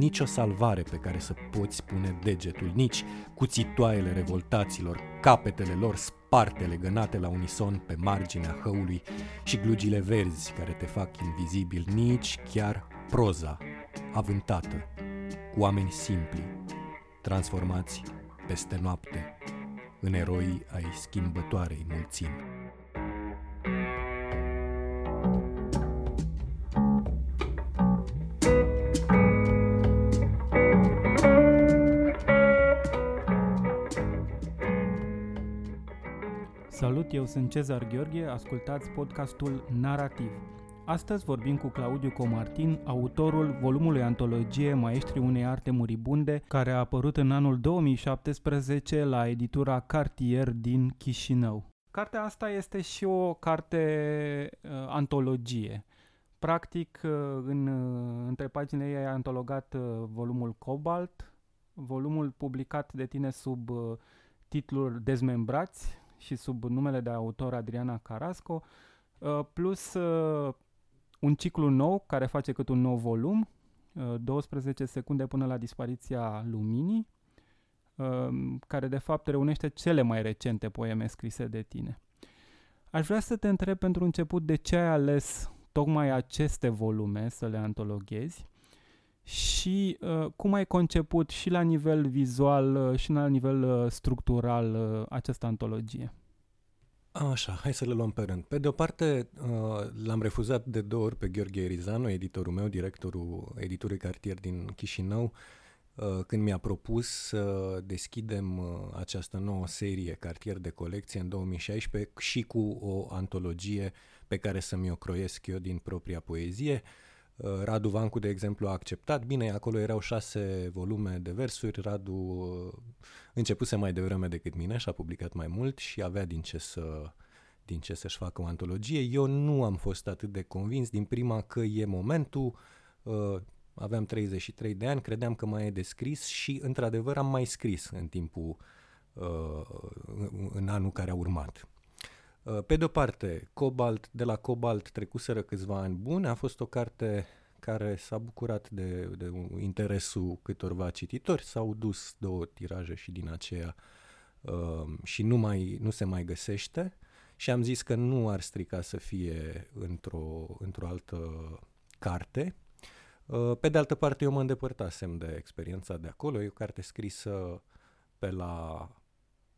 nici o salvare pe care să poți pune degetul, nici cuțitoaiele revoltaților, capetele lor sparte legănate la unison pe marginea hăului și glugile verzi care te fac invizibil, nici chiar proza avântată, cu oameni simpli, transformați peste noapte în eroi ai schimbătoarei mulțimi. Salut, eu sunt Cezar Gheorghe, ascultați podcastul Narativ. Astăzi vorbim cu Claudiu Comartin, autorul volumului antologie Maestrii unei arte muribunde, care a apărut în anul 2017 la editura Cartier din Chișinău. Cartea asta este și o carte uh, antologie. Practic, uh, în, uh, între paginile ei ai antologat uh, volumul Cobalt, volumul publicat de tine sub uh, titlul Dezmembrați și sub numele de autor Adriana Carasco, uh, plus uh, un ciclu nou care face cât un nou volum, 12 secunde până la dispariția luminii, care de fapt reunește cele mai recente poeme scrise de tine. Aș vrea să te întreb pentru început de ce ai ales tocmai aceste volume să le antologhezi și uh, cum ai conceput și la nivel vizual uh, și la nivel uh, structural uh, această antologie. Așa, hai să le luăm pe rând. Pe de o parte, uh, l-am refuzat de două ori pe Gheorghe Erizanu, editorul meu, directorul editurii Cartier din Chișinău, uh, când mi-a propus să deschidem uh, această nouă serie Cartier de colecție în 2016 și cu o antologie pe care să mi-o croiesc eu din propria poezie. Uh, Radu Vancu, de exemplu, a acceptat. Bine, acolo erau șase volume de versuri. Radu uh, începuse mai devreme decât mine și a publicat mai mult și avea din ce să din ce să-și facă o antologie. Eu nu am fost atât de convins din prima că e momentul. Uh, aveam 33 de ani, credeam că mai e de scris și, într-adevăr, am mai scris în timpul, în anul care a urmat. Uh, pe de o parte, Cobalt, de la Cobalt trecuseră câțiva ani buni, a fost o carte care s-a bucurat de, de interesul câtorva cititori, s-au dus două tiraje și din aceea uh, și nu, mai, nu se mai găsește și am zis că nu ar strica să fie într-o, într-o altă carte. Uh, pe de altă parte, eu mă îndepărtasem de experiența de acolo, e o carte scrisă pe la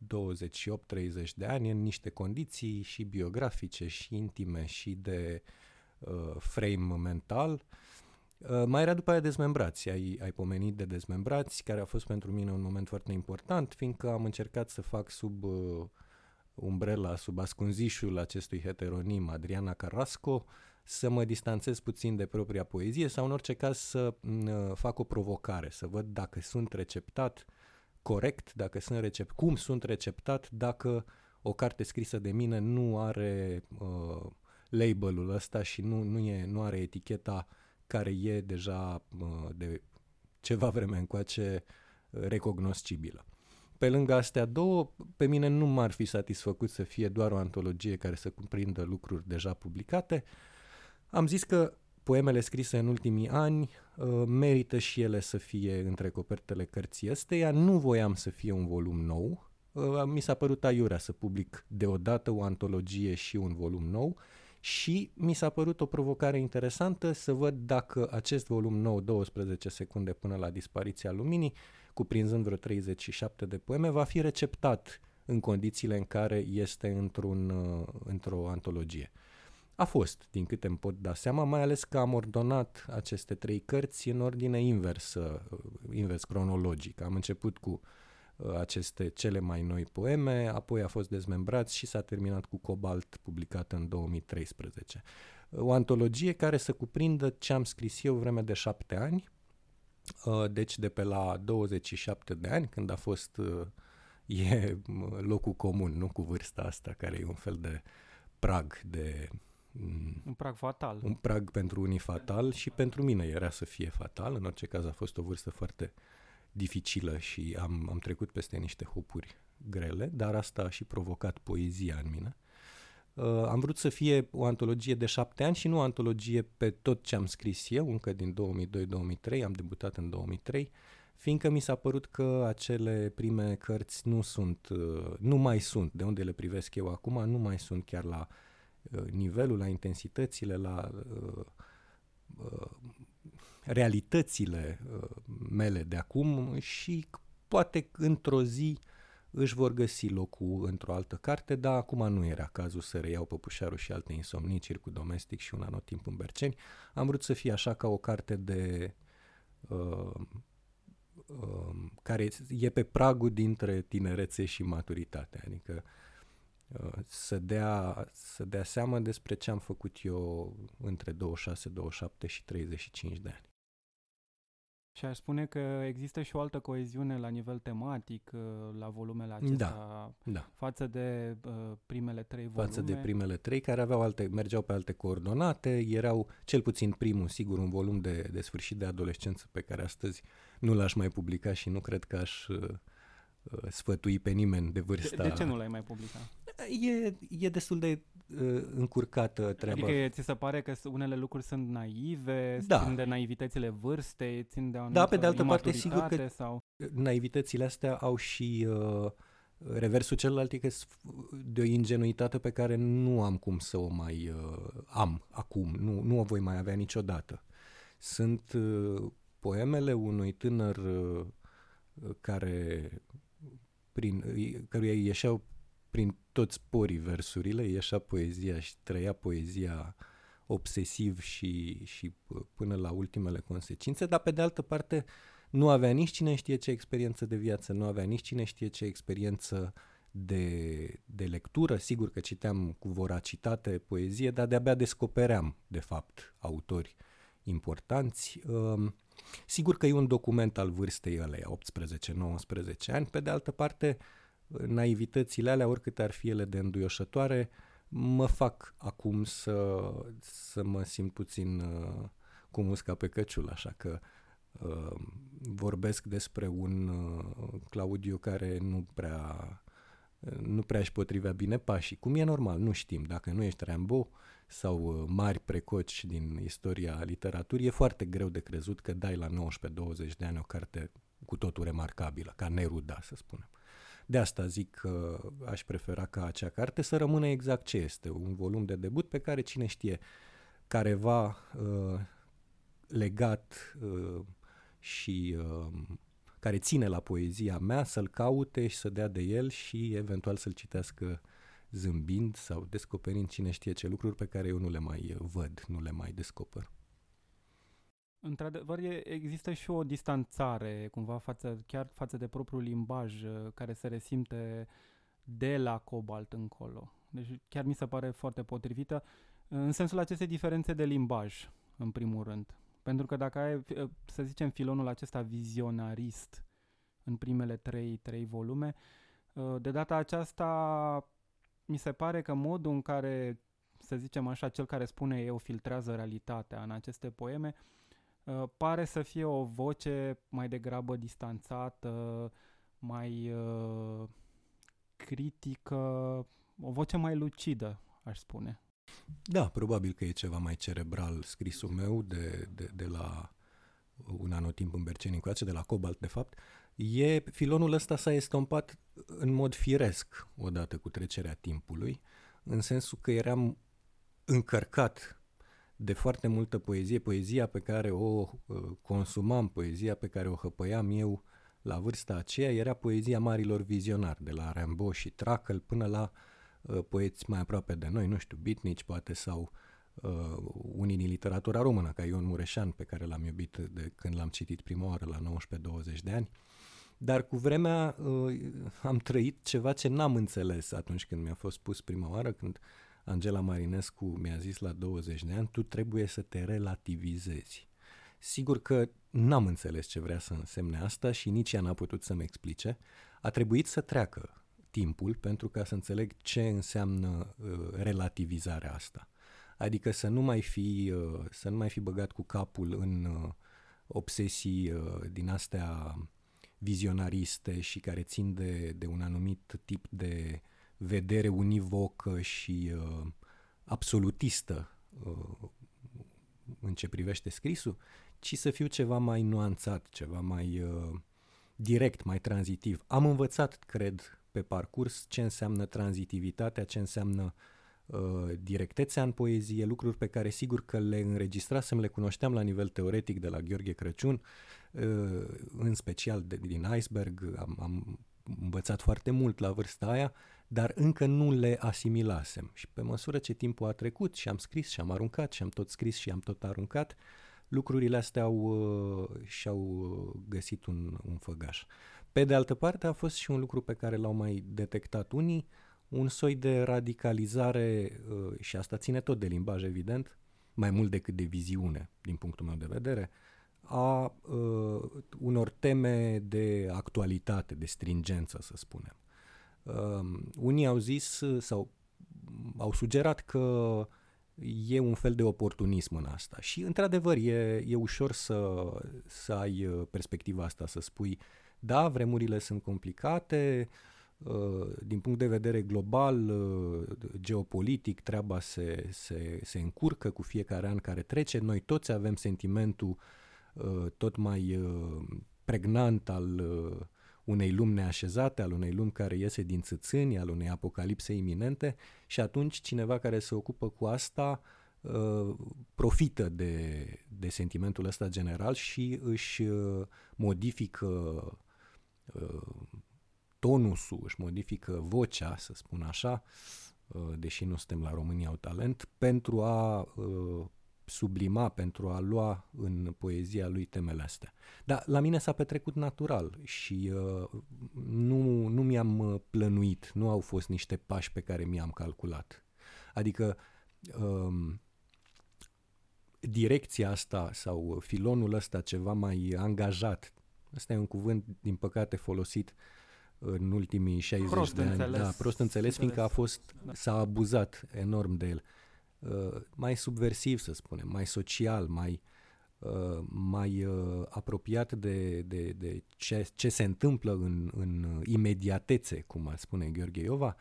28-30 de ani în niște condiții și biografice și intime și de uh, frame mental. Uh, mai era după aia dezmembrați, ai, ai pomenit de dezmembrați, care a fost pentru mine un moment foarte important, fiindcă am încercat să fac sub uh, umbrela, sub ascunzișul acestui heteronim Adriana Carrasco, să mă distanțez puțin de propria poezie sau în orice caz să uh, fac o provocare, să văd dacă sunt receptat uh, corect, dacă sunt recept, cum sunt receptat dacă o carte scrisă de mine nu are uh, labelul ăsta și nu, nu, e, nu are eticheta care e deja uh, de ceva vreme încoace uh, recognoscibilă. Pe lângă astea două, pe mine nu m-ar fi satisfăcut să fie doar o antologie care să cuprindă lucruri deja publicate. Am zis că poemele scrise în ultimii ani uh, merită și ele să fie între copertele cărții ăsteia. Nu voiam să fie un volum nou. Uh, mi s-a părut aiurea să public deodată o antologie și un volum nou și mi s-a părut o provocare interesantă să văd dacă acest volum nou, 12 secunde până la dispariția luminii, cuprinzând vreo 37 de poeme, va fi receptat în condițiile în care este într-un, uh, într-o antologie. A fost, din câte îmi pot da seama, mai ales că am ordonat aceste trei cărți în ordine inversă, uh, invers cronologic. Am început cu uh, aceste cele mai noi poeme, apoi a fost dezmembrat și s-a terminat cu Cobalt, publicat în 2013. O antologie care să cuprindă ce am scris eu vreme de șapte ani, uh, deci de pe la 27 de ani, când a fost e locul comun, nu cu vârsta asta, care e un fel de prag de Mm. Un prag fatal. Un prag pentru unii fatal și pentru mine era să fie fatal. În orice caz a fost o vârstă foarte dificilă și am, am trecut peste niște hopuri grele, dar asta a și provocat poezia în mine. Uh, am vrut să fie o antologie de șapte ani și nu o antologie pe tot ce am scris eu, încă din 2002-2003, am debutat în 2003, fiindcă mi s-a părut că acele prime cărți nu sunt, uh, nu mai sunt, de unde le privesc eu acum, nu mai sunt chiar la uh, nivelul, la intensitățile, la uh, uh, realitățile uh, mele de acum și poate într-o zi își vor găsi locul într-o altă carte, dar acum nu era cazul să reiau Păpușarul și alte insomnii, Circul Domestic și un anotimp în Berceni. Am vrut să fie așa ca o carte de... Uh, uh, care e pe pragul dintre tinerețe și maturitate, adică uh, să, dea, să dea seama despre ce am făcut eu între 26, 27 și 35 de ani. Și aș spune că există și o altă coeziune la nivel tematic uh, la volumele acestea da, da. față de uh, primele trei volume. Față de primele trei care aveau alte, mergeau pe alte coordonate, erau cel puțin primul, sigur, un volum de, de sfârșit de adolescență pe care astăzi nu l-aș mai publica și nu cred că aș uh, uh sfătui pe nimeni de vârsta... De, de ce nu l-ai mai publicat? E, e destul de uh, încurcată treaba. Adică ți se pare că unele lucruri sunt naive, da. țin de naivitățile vârstei, țin de o Da, pe de altă parte, sigur că sau... naivitățile astea au și uh, reversul celălalt, e că de o ingenuitate pe care nu am cum să o mai uh, am acum, nu, nu o voi mai avea niciodată. Sunt uh, poemele unui tânăr uh, care prin, căruia ieșeau prin toți porii versurile, ieșea poezia și trăia poezia obsesiv și, și până la ultimele consecințe, dar pe de altă parte nu avea nici cine știe ce experiență de viață, nu avea nici cine știe ce experiență de, de lectură. Sigur că citeam cu voracitate poezie, dar de-abia descopeream, de fapt, autori importanți. Um, sigur că e un document al vârstei ăleia, 18-19 ani. Pe de altă parte, uh, naivitățile alea, oricât ar fi ele de înduioșătoare, mă fac acum să, să mă simt puțin uh, cu musca pe căciul, așa că uh, vorbesc despre un uh, Claudiu care nu prea nu prea își potrivea bine pașii. Cum e normal, nu știm. Dacă nu ești Rambo sau uh, mari precoci din istoria literaturii, e foarte greu de crezut că dai la 19-20 de ani o carte cu totul remarcabilă, ca Neruda, să spunem. De asta zic că aș prefera ca acea carte să rămână exact ce este, un volum de debut pe care cine știe careva uh, legat uh, și uh, care ține la poezia mea să-l caute și să dea de el și eventual să-l citească zâmbind sau descoperind cine știe ce lucruri pe care eu nu le mai văd, nu le mai descoper. Într-adevăr, există și o distanțare cumva față, chiar față de propriul limbaj uh, care se resimte de la Cobalt încolo. Deci chiar mi se pare foarte potrivită în sensul acestei diferențe de limbaj, în primul rând. Pentru că dacă ai, uh, să zicem, filonul acesta vizionarist în primele trei, trei volume, uh, de data aceasta mi se pare că modul în care, să zicem așa, cel care spune eu filtrează realitatea în aceste poeme, Uh, pare să fie o voce mai degrabă distanțată, mai uh, critică, o voce mai lucidă, aș spune. Da, probabil că e ceva mai cerebral scrisul meu de, de, de la un anotimp în Berceni încoace, de la Cobalt, de fapt. E, filonul ăsta s-a estompat în mod firesc odată cu trecerea timpului, în sensul că eram încărcat de foarte multă poezie, poezia pe care o uh, consumam, poezia pe care o hăpăiam eu la vârsta aceea, era poezia marilor vizionari, de la Rimbaud și Trackel până la uh, poeți mai aproape de noi, nu știu, Bitnici poate sau uh, unii din literatura română, ca Ion Mureșan, pe care l-am iubit de când l-am citit prima oară la 19-20 de ani. Dar cu vremea uh, am trăit ceva ce n-am înțeles atunci când mi-a fost spus prima oară, când uh, Angela Marinescu mi-a zis la 20 de ani, tu trebuie să te relativizezi. Sigur că n-am înțeles ce vrea să însemne asta și nici ea n-a putut să-mi explice. A trebuit să treacă timpul pentru ca să înțeleg ce înseamnă uh, relativizarea asta. Adică să nu mai fi, uh, să nu mai fi băgat cu capul în uh, obsesii uh, din astea vizionariste și care țin de, de un anumit tip de vedere univocă și uh, absolutistă uh, în ce privește scrisul, ci să fiu ceva mai nuanțat, ceva mai uh, direct, mai tranzitiv. Am învățat, cred, pe parcurs ce înseamnă tranzitivitatea, ce înseamnă uh, directețea în poezie, lucruri pe care sigur că le înregistrasem, le cunoșteam la nivel teoretic de la Gheorghe Crăciun, uh, în special de, din Iceberg, am, am învățat foarte mult la vârsta aia, dar încă nu le asimilasem. Și pe măsură ce timpul a trecut și am scris și am aruncat și am tot scris și am tot aruncat, lucrurile astea au, uh, și-au uh, găsit un, un făgaș. Pe de altă parte, a fost și un lucru pe care l-au mai detectat unii, un soi de radicalizare, uh, și asta ține tot de limbaj, evident, mai mult decât de viziune, din punctul meu de vedere, a uh, unor teme de actualitate, de stringență, să spunem. Uh, unii au zis sau au sugerat că e un fel de oportunism în asta și, într-adevăr, e, e ușor să, să ai uh, perspectiva asta, să spui, da, vremurile sunt complicate, uh, din punct de vedere global, uh, geopolitic, treaba se, se, se încurcă cu fiecare an care trece. Noi toți avem sentimentul uh, Uh, tot mai uh, pregnant al uh, unei lumi neașezate, al unei lumi care iese din țâțâni, al unei apocalipse iminente și atunci cineva care se ocupă cu asta profită de, de sentimentul ăsta general și își modifică tonusul, își modifică vocea, să spun așa, deși nu suntem la România au talent, pentru a sublima, pentru a lua în poezia lui temele astea. Dar la mine s-a petrecut natural și uh, nu, nu mi-am uh, plănuit, nu au fost niște pași pe care mi-am calculat. Adică um, direcția asta sau filonul ăsta ceva mai angajat, ăsta e un cuvânt din păcate folosit în ultimii 60 prost de ani. Înțeles. Da, prost înțeles, fiindcă a fost, da. s-a abuzat enorm de el. Uh, Uh, mai subversiv, să spunem, mai social, mai, uh, mai uh, apropiat de, de, de ce, ce se întâmplă în, în imediatețe, cum ar spune Gheorghe Iova,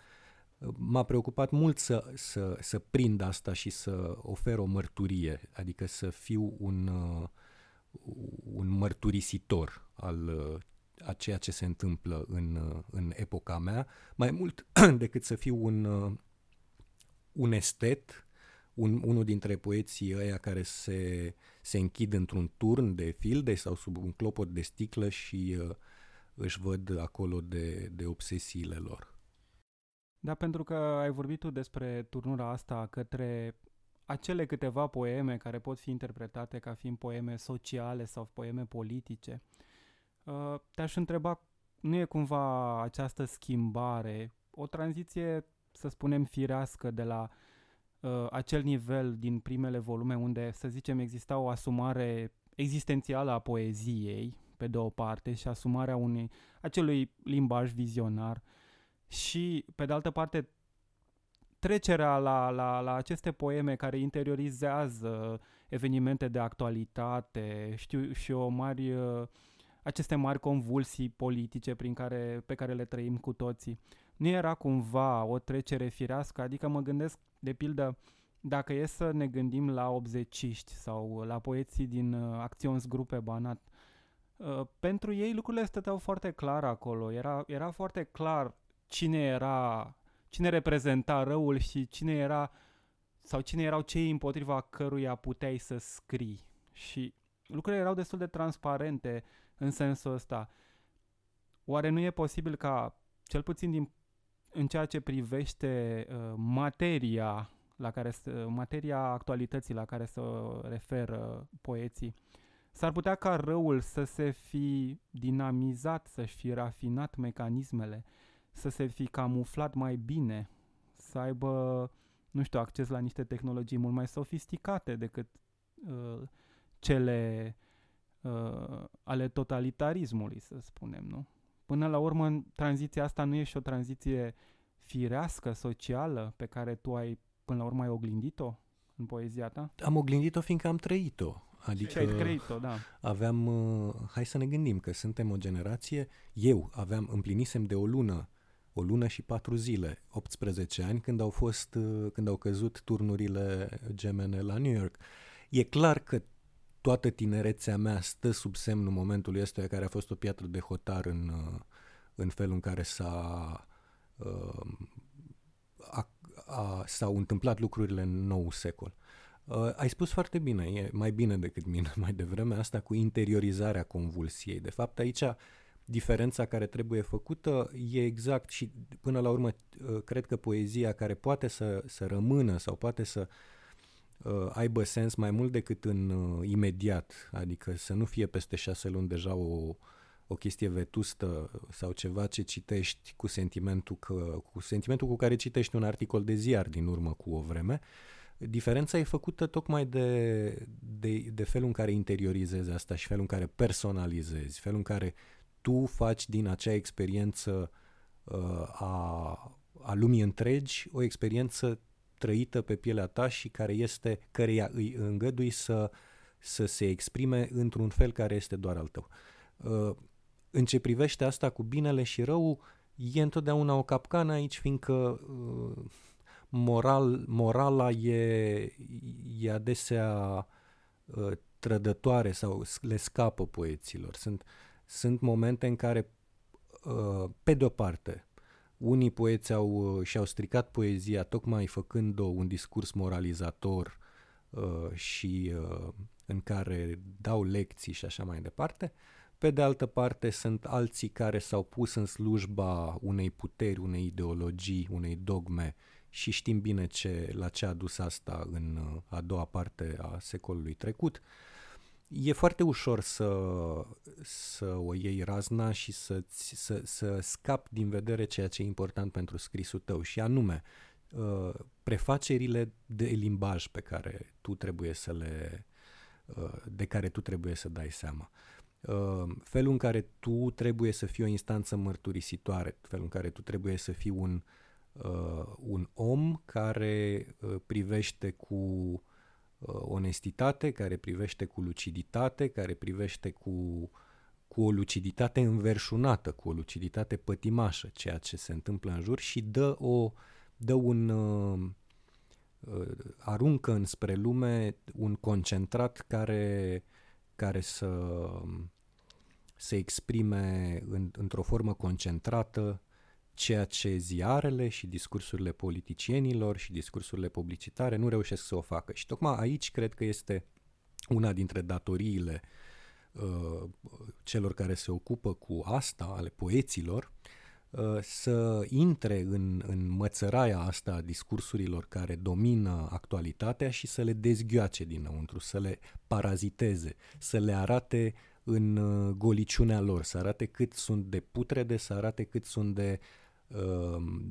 m-a preocupat mult să, să, să prind asta și să ofer o mărturie, adică să fiu un, un mărturisitor al a ceea ce se întâmplă în, în epoca mea, mai mult decât să fiu un, un estet un, unul dintre poeții ăia care se, se închid într-un turn de filde sau sub un clopot de sticlă și uh, își văd acolo de, de obsesiile lor. Da, pentru că ai vorbit tu despre turnura asta către acele câteva poeme care pot fi interpretate ca fiind poeme sociale sau poeme politice. Uh, te-aș întreba, nu e cumva această schimbare, o tranziție, să spunem, firească de la uh, acel nivel din primele volume unde, să zicem, exista o asumare existențială a poeziei, pe de o parte, și asumarea unei, acelui limbaj vizionar și, pe de altă parte, trecerea la, la, la aceste poeme care interiorizează evenimente de actualitate, știu, și o mari, uh, aceste mari convulsii politice prin care, pe care le trăim cu toții. Nu era cumva o trecere firească? Adică mă gândesc de pildă, dacă e să ne gândim la obzeciști sau la poeții din uh, Acțions Grupe Banat, uh, pentru ei lucrurile stăteau foarte clar acolo. Era, era foarte clar cine era, cine reprezenta răul și cine era sau cine erau cei împotriva căruia puteai să scrii. Și lucrurile erau destul de transparente în sensul ăsta. Oare nu e posibil ca, cel puțin din în ceea ce privește uh, materia la care uh, materia actualității la care se referă poeții, s-ar putea ca răul să se fi dinamizat, să-și fi rafinat mecanismele, să se fi camuflat mai bine, să aibă, nu știu, acces la niște tehnologii mult mai sofisticate decât uh, cele uh, ale totalitarismului, să spunem, nu? Până la urmă, tranziția asta nu e și o tranziție firească, socială, pe care tu ai, până la urmă, ai oglindit-o în poezia ta? Am oglindit-o fiindcă am trăit-o. Adică și ai trăit-o, da. Aveam, uh, hai să ne gândim că suntem o generație, eu aveam, împlinisem de o lună o lună și patru zile, 18 ani, când au fost, uh, când au căzut turnurile gemene la New York. E clar că toată tinerețea mea stă sub semnul momentului ăsta care a fost o piatră de hotar în, uh, în felul în care s-a, uh, a, a, s-au întâmplat lucrurile în nou secol. Uh, ai spus foarte bine, e mai bine decât mine mai devreme, asta cu interiorizarea convulsiei. De fapt, aici diferența care trebuie făcută e exact și până la urmă uh, cred că poezia care poate să, să rămână sau poate să uh, aibă sens mai mult decât în uh, imediat, adică să nu fie peste șase luni deja o, o chestie vetustă sau ceva ce citești cu sentimentul, că, cu sentimentul cu care citești un articol de ziar din urmă cu o vreme. Diferența e făcută tocmai de, de, de felul în care interiorizezi asta și felul în care personalizezi, felul în care tu faci din acea experiență uh, a, a lumii întregi o experiență trăită pe pielea ta și care este, căreia îi îngădui să, să se exprime într-un fel care este doar al tău. Uh, în ce privește asta cu binele și rău, e întotdeauna o capcană aici, fiindcă uh, moral, morala e, e adesea uh, trădătoare sau le scapă poeților. Sunt, sunt momente în care, uh, pe de-o parte, unii poeți au uh, și-au stricat poezia tocmai făcând-o un discurs moralizator uh, și uh, în care dau lecții și așa mai departe. Pe de altă parte, sunt alții care s-au pus în slujba unei puteri, unei ideologii, unei dogme și știm bine ce, la ce a dus asta în uh, a doua parte a secolului trecut. E foarte ușor să, să o iei razna și să, să, să scapi din vedere ceea ce e important pentru scrisul tău și anume uh, prefacerile de limbaj pe care tu trebuie să le uh, de care tu trebuie să dai seama. Felul în care tu trebuie să fii o instanță mărturisitoare, felul în care tu trebuie să fii un uh, uh, un om care uh, privește cu uh, onestitate, care privește cu luciditate, care privește cu, cu o luciditate înverșunată, cu o luciditate pătimașă, ceea ce se întâmplă în jur și dă, o, dă un... Uh, uh, aruncă înspre lume un concentrat care, care să se exprime în, într-o formă concentrată, ceea ce ziarele și discursurile politicienilor și discursurile publicitare nu reușesc să o facă. Și tocmai aici cred că este una dintre datoriile uh, celor care se ocupă cu asta, ale poeților, uh, să intre în, în mățăraia asta a discursurilor care domină actualitatea și să le dezghioace dinăuntru, să le paraziteze, să le arate în uh, goliciunea lor, să arate cât sunt de putrede, să arate cât sunt de Um,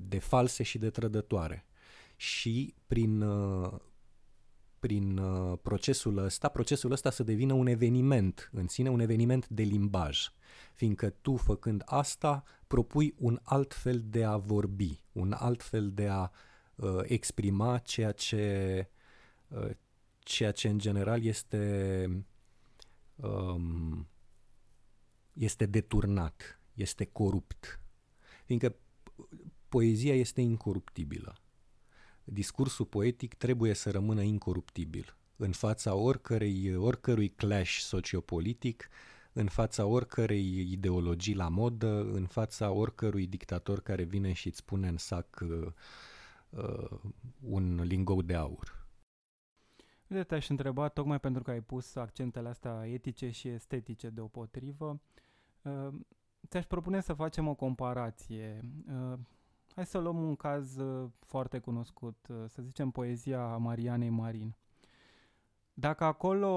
de false și de trădătoare. Și prin, uh, prin uh, procesul ăsta, procesul ăsta să devină un eveniment în sine, un eveniment de limbaj. Fiindcă tu, făcând asta, propui un alt fel de a vorbi, un alt fel de a uh, exprima ceea ce, uh, ceea ce în general este, um, este deturnat, este corupt. Fiindcă poezia este incoruptibilă. Discursul poetic trebuie să rămână incoruptibil în fața oricărei, oricărui clash sociopolitic, în fața oricărei ideologii la modă, în fața oricărui dictator care vine și îți spune în sac uh, uh, un lingou de aur. Uite, te-aș întreba, tocmai pentru că ai pus accentele astea etice și estetice deopotrivă, uh, ți-aș propune să facem o comparație. Uh, hai să luăm un caz uh, foarte cunoscut, uh, să zicem poezia Marianei Marin. Dacă acolo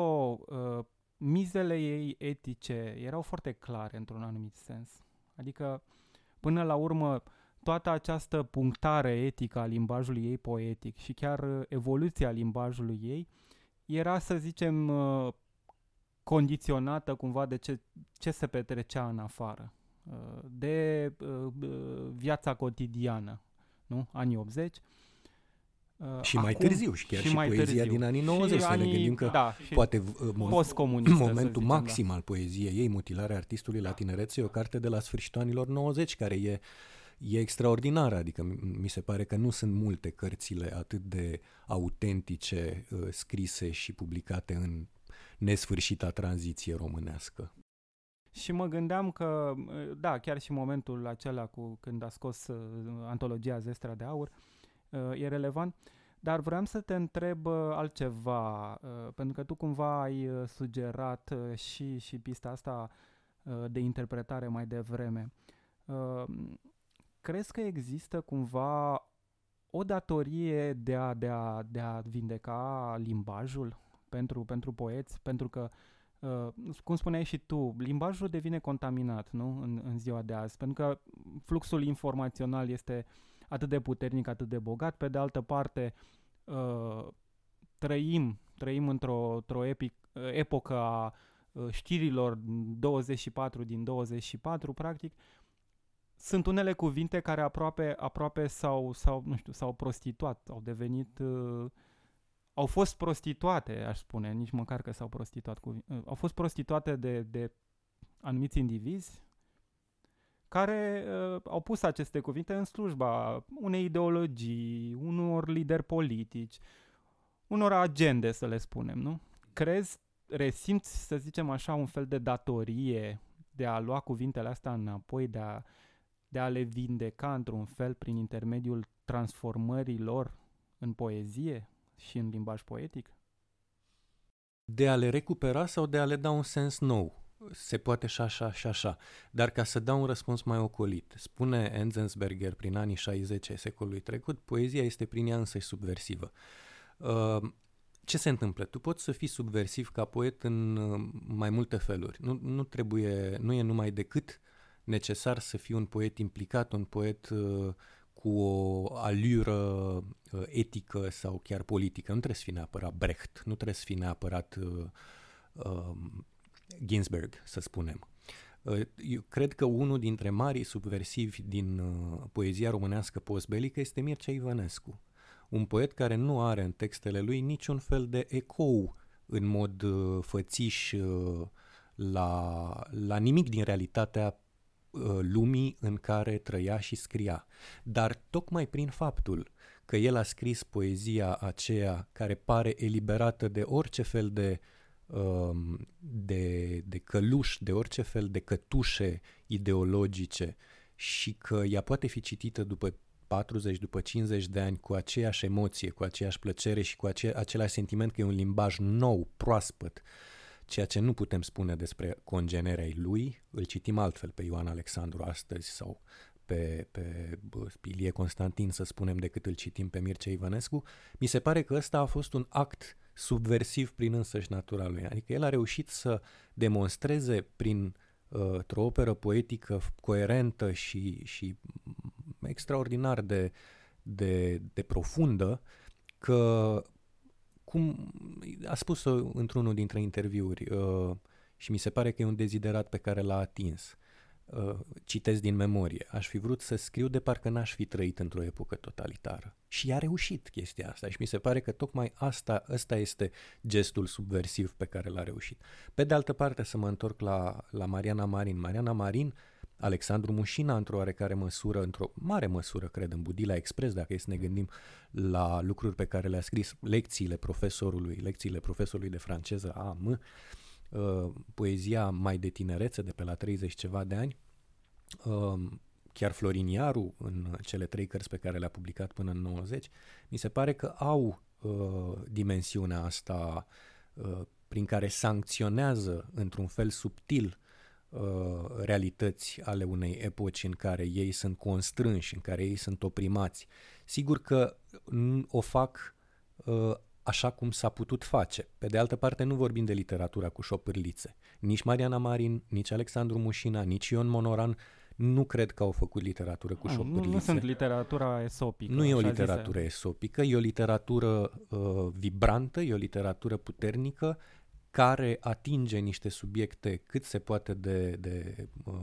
uh, mizele ei etice erau foarte clare într-un anumit sens, adică până la urmă toată această punctare etică a limbajului ei poetic și chiar uh, evoluția limbajului ei era, să zicem, uh, condiționată cumva de ce, ce se petrecea în afară, uh, de uh, viața cotidiană, nu? Anii 80. Și Acum, mai târziu, și chiar și, și mai poezia târziu. din anii 90, și să anii, ne gândim că da, poate momentul maxim da. al poeziei ei, Mutilarea artistului la tinerețe, e o carte de la sfârșitul anilor 90, care e e extraordinară, adică mi se pare că nu sunt multe cărțile atât de autentice, uh, scrise și publicate în nesfârșita tranziție românească. Și mă gândeam că, uh, da, chiar și momentul acela cu când a scos uh, antologia Zestra de Aur e relevant, dar vreau să te întreb altceva, pentru că tu cumva ai sugerat și, și pista asta de interpretare mai devreme. Crezi că există cumva o datorie de a, de a, de a vindeca limbajul pentru, pentru poeți? Pentru că, uh, cum spuneai și tu, limbajul devine contaminat nu? În, în ziua de azi, pentru că fluxul informațional este atât de puternic, atât de bogat. Pe de altă parte, uh, trăim, trăim într-o, într-o epic, uh, epocă a uh, știrilor 24 din 24, practic, sunt unele cuvinte care aproape, aproape s-au, s-au, nu știu, s-au prostituat, au devenit, uh, au fost prostituate, aș spune, nici măcar că s-au prostituat, cu, uh, au fost prostituate de, de anumiți indivizi care uh, au pus aceste cuvinte în slujba unei ideologii, unor lideri politici, unor agende, să le spunem, nu? Crezi, resimți, să zicem așa, un fel de datorie de a lua cuvintele astea înapoi, de a de a le vindeca într-un fel prin intermediul transformării lor în poezie și în limbaj poetic? De a le recupera sau de a le da un sens nou? Se poate și așa și așa. Dar ca să dau un răspuns mai ocolit, spune Enzensberger prin anii 60 ai secolului trecut, poezia este prin ea însă subversivă. Uh, ce se întâmplă? Tu poți să fii subversiv ca poet în uh, mai multe feluri. Nu, nu trebuie, nu e numai decât necesar să fii un poet implicat, un poet uh, cu o alură uh, etică sau chiar politică. Nu trebuie să fii neapărat Brecht, nu trebuie să fii neapărat uh, uh, Ginsberg, să spunem. Uh, eu cred că unul dintre marii subversivi din uh, poezia românească postbelică este Mircea Ivănescu. Un poet care nu are în textele lui niciun fel de ecou în mod uh, fățiș uh, la, la nimic din realitatea Uh, lumii în care trăia și scria. Dar tocmai prin faptul că el a scris poezia aceea care pare eliberată de orice fel de, um, de, de căluș, de orice fel de cătușe ideologice și că ea poate fi citită după 40, după 50 de ani cu aceeași emoție, cu aceeași plăcere și cu ace- același sentiment că e un limbaj nou, proaspăt, uh, ceea ce nu putem spune despre congenerea lui, îl citim altfel pe Ioan Alexandru astăzi sau pe, pe Ilie Constantin, să spunem, decât îl citim pe Mircea Ivănescu, mi se pare că ăsta a fost un act subversiv prin însăși natura lui. Adică el a reușit să demonstreze prin uh, o operă poetică coerentă și, și extraordinar de, de, de profundă că cum a spus-o într-unul dintre interviuri uh, și mi se pare că e un deziderat pe care l-a atins. Uh, citesc din memorie. Aș fi vrut să scriu de parcă n-aș fi trăit într-o epocă totalitară. Și a reușit chestia asta și mi se pare că tocmai asta, asta este gestul subversiv pe care l-a reușit. Pe de altă parte, să mă întorc la, la Mariana Marin. Mariana Marin uh, Alexandru Mușina, într-o oarecare măsură, într-o mare măsură, cred, în Budila Express, dacă e să ne gândim la lucruri pe care le-a scris, lecțiile profesorului, lecțiile profesorului de franceză AM, uh, poezia mai de tinerețe, de pe la 30 ceva de ani, uh, chiar Florin Iaru, în cele trei cărți pe care le-a publicat până în 90, mi se pare că au uh, dimensiunea asta uh, prin care sancționează într-un fel subtil Uh, realități ale unei epoci în care ei sunt constrânși, în care ei sunt oprimați. Sigur că o fac uh, așa cum s-a putut face. Pe de altă parte, nu vorbim de literatura cu șopârlițe. Nici Mariana Marin, nici Alexandru Mușina, nici Ion Monoran nu cred că au făcut literatură cu șopârlițe. Nu, nu sunt literatura esopică. Nu e o literatură zise. esopică, e o literatură uh, vibrantă, e o literatură puternică, care atinge niște subiecte cât se poate de, de uh,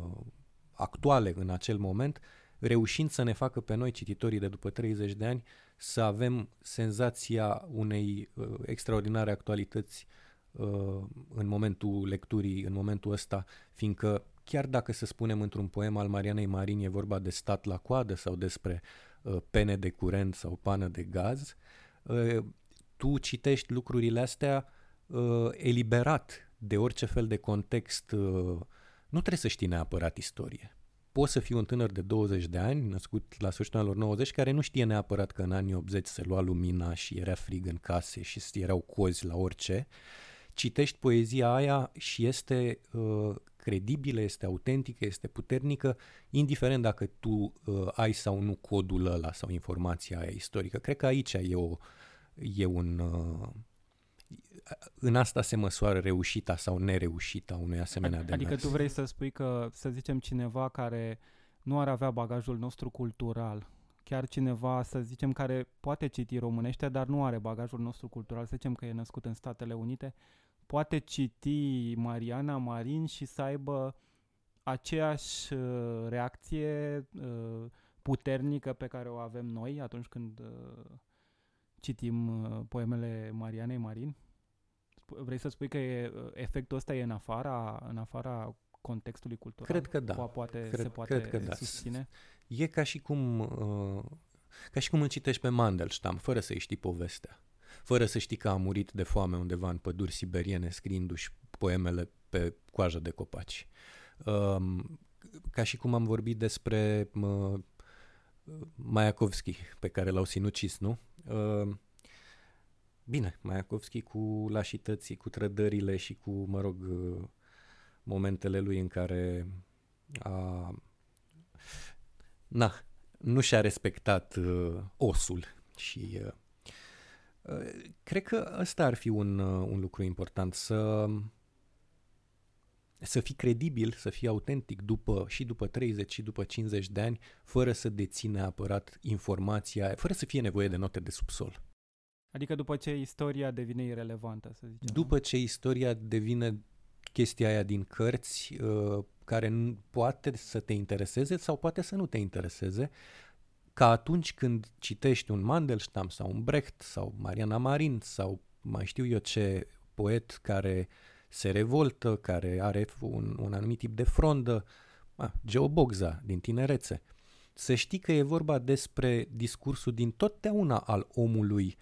actuale în acel moment, reușind să ne facă pe noi, cititorii de după 30 de ani, să avem senzația unei uh, extraordinare actualități uh, în momentul lecturii, în momentul ăsta, fiindcă chiar dacă, să spunem, într-un poem al Marianei Marin e vorba de stat la coadă sau despre uh, pene de curent sau pană de gaz, uh, tu citești lucrurile astea uh, eliberat de orice fel de context. Uh, nu trebuie să știi neapărat istorie. Poți să fii un tânăr de 20 de ani, născut la sfârșitul anilor 90, care nu știe neapărat că în anii 80 se lua lumina și era frig în case și erau cozi la orice. Citești poezia aia și este uh, credibilă, este autentică, este puternică, indiferent dacă tu uh, ai sau nu codul ăla sau informația aia istorică. Cred că aici e, o, e un... Uh, în asta se măsoară reușita sau nereușita unui asemenea demers. Adică tu vrei să spui că, să zicem, cineva care nu ar avea bagajul nostru cultural, chiar cineva, să zicem, care poate citi românește, dar nu are bagajul nostru cultural, să zicem că e născut în Statele Unite, poate citi Mariana Marin și să aibă aceeași uh, reacție uh, puternică pe care o avem noi atunci când uh, citim poemele Marianei Marin? Vrei să spui că e, efectul ăsta e în afara, în afara contextului cultural? Cred că da. Poate, cred, se poate cred că da. susține? E ca și cum uh, ca și cum îl citești pe Mandelstam, fără să-i știi povestea fără să știi că a murit de foame undeva în păduri siberiene scriindu-și poemele pe coajă de copaci. Um, ca și cum am vorbit despre uh, Mayakovski, pe care l-au sinucis, nu? Uh, bine, Mayakovski cu lașității, cu trădările și cu, mă rog, uh, momentele lui în care a... Na, nu și-a respectat uh, osul și uh, Cred că ăsta ar fi un, un lucru important, să, să fii credibil, să fii autentic după, și după 30 și după 50 de ani, fără să deții neapărat informația, fără să fie nevoie de note de subsol. Adică după ce istoria devine irelevantă, să zicem. După ce istoria devine chestia aia din cărți uh, care poate să te intereseze sau poate să nu te intereseze, ca atunci când citești un Mandelstam sau un Brecht sau Mariana Marin sau mai știu eu ce poet care se revoltă, care are un, un anumit tip de frondă, a, Geobogza din tinerețe, să știi că e vorba despre discursul din totdeauna al omului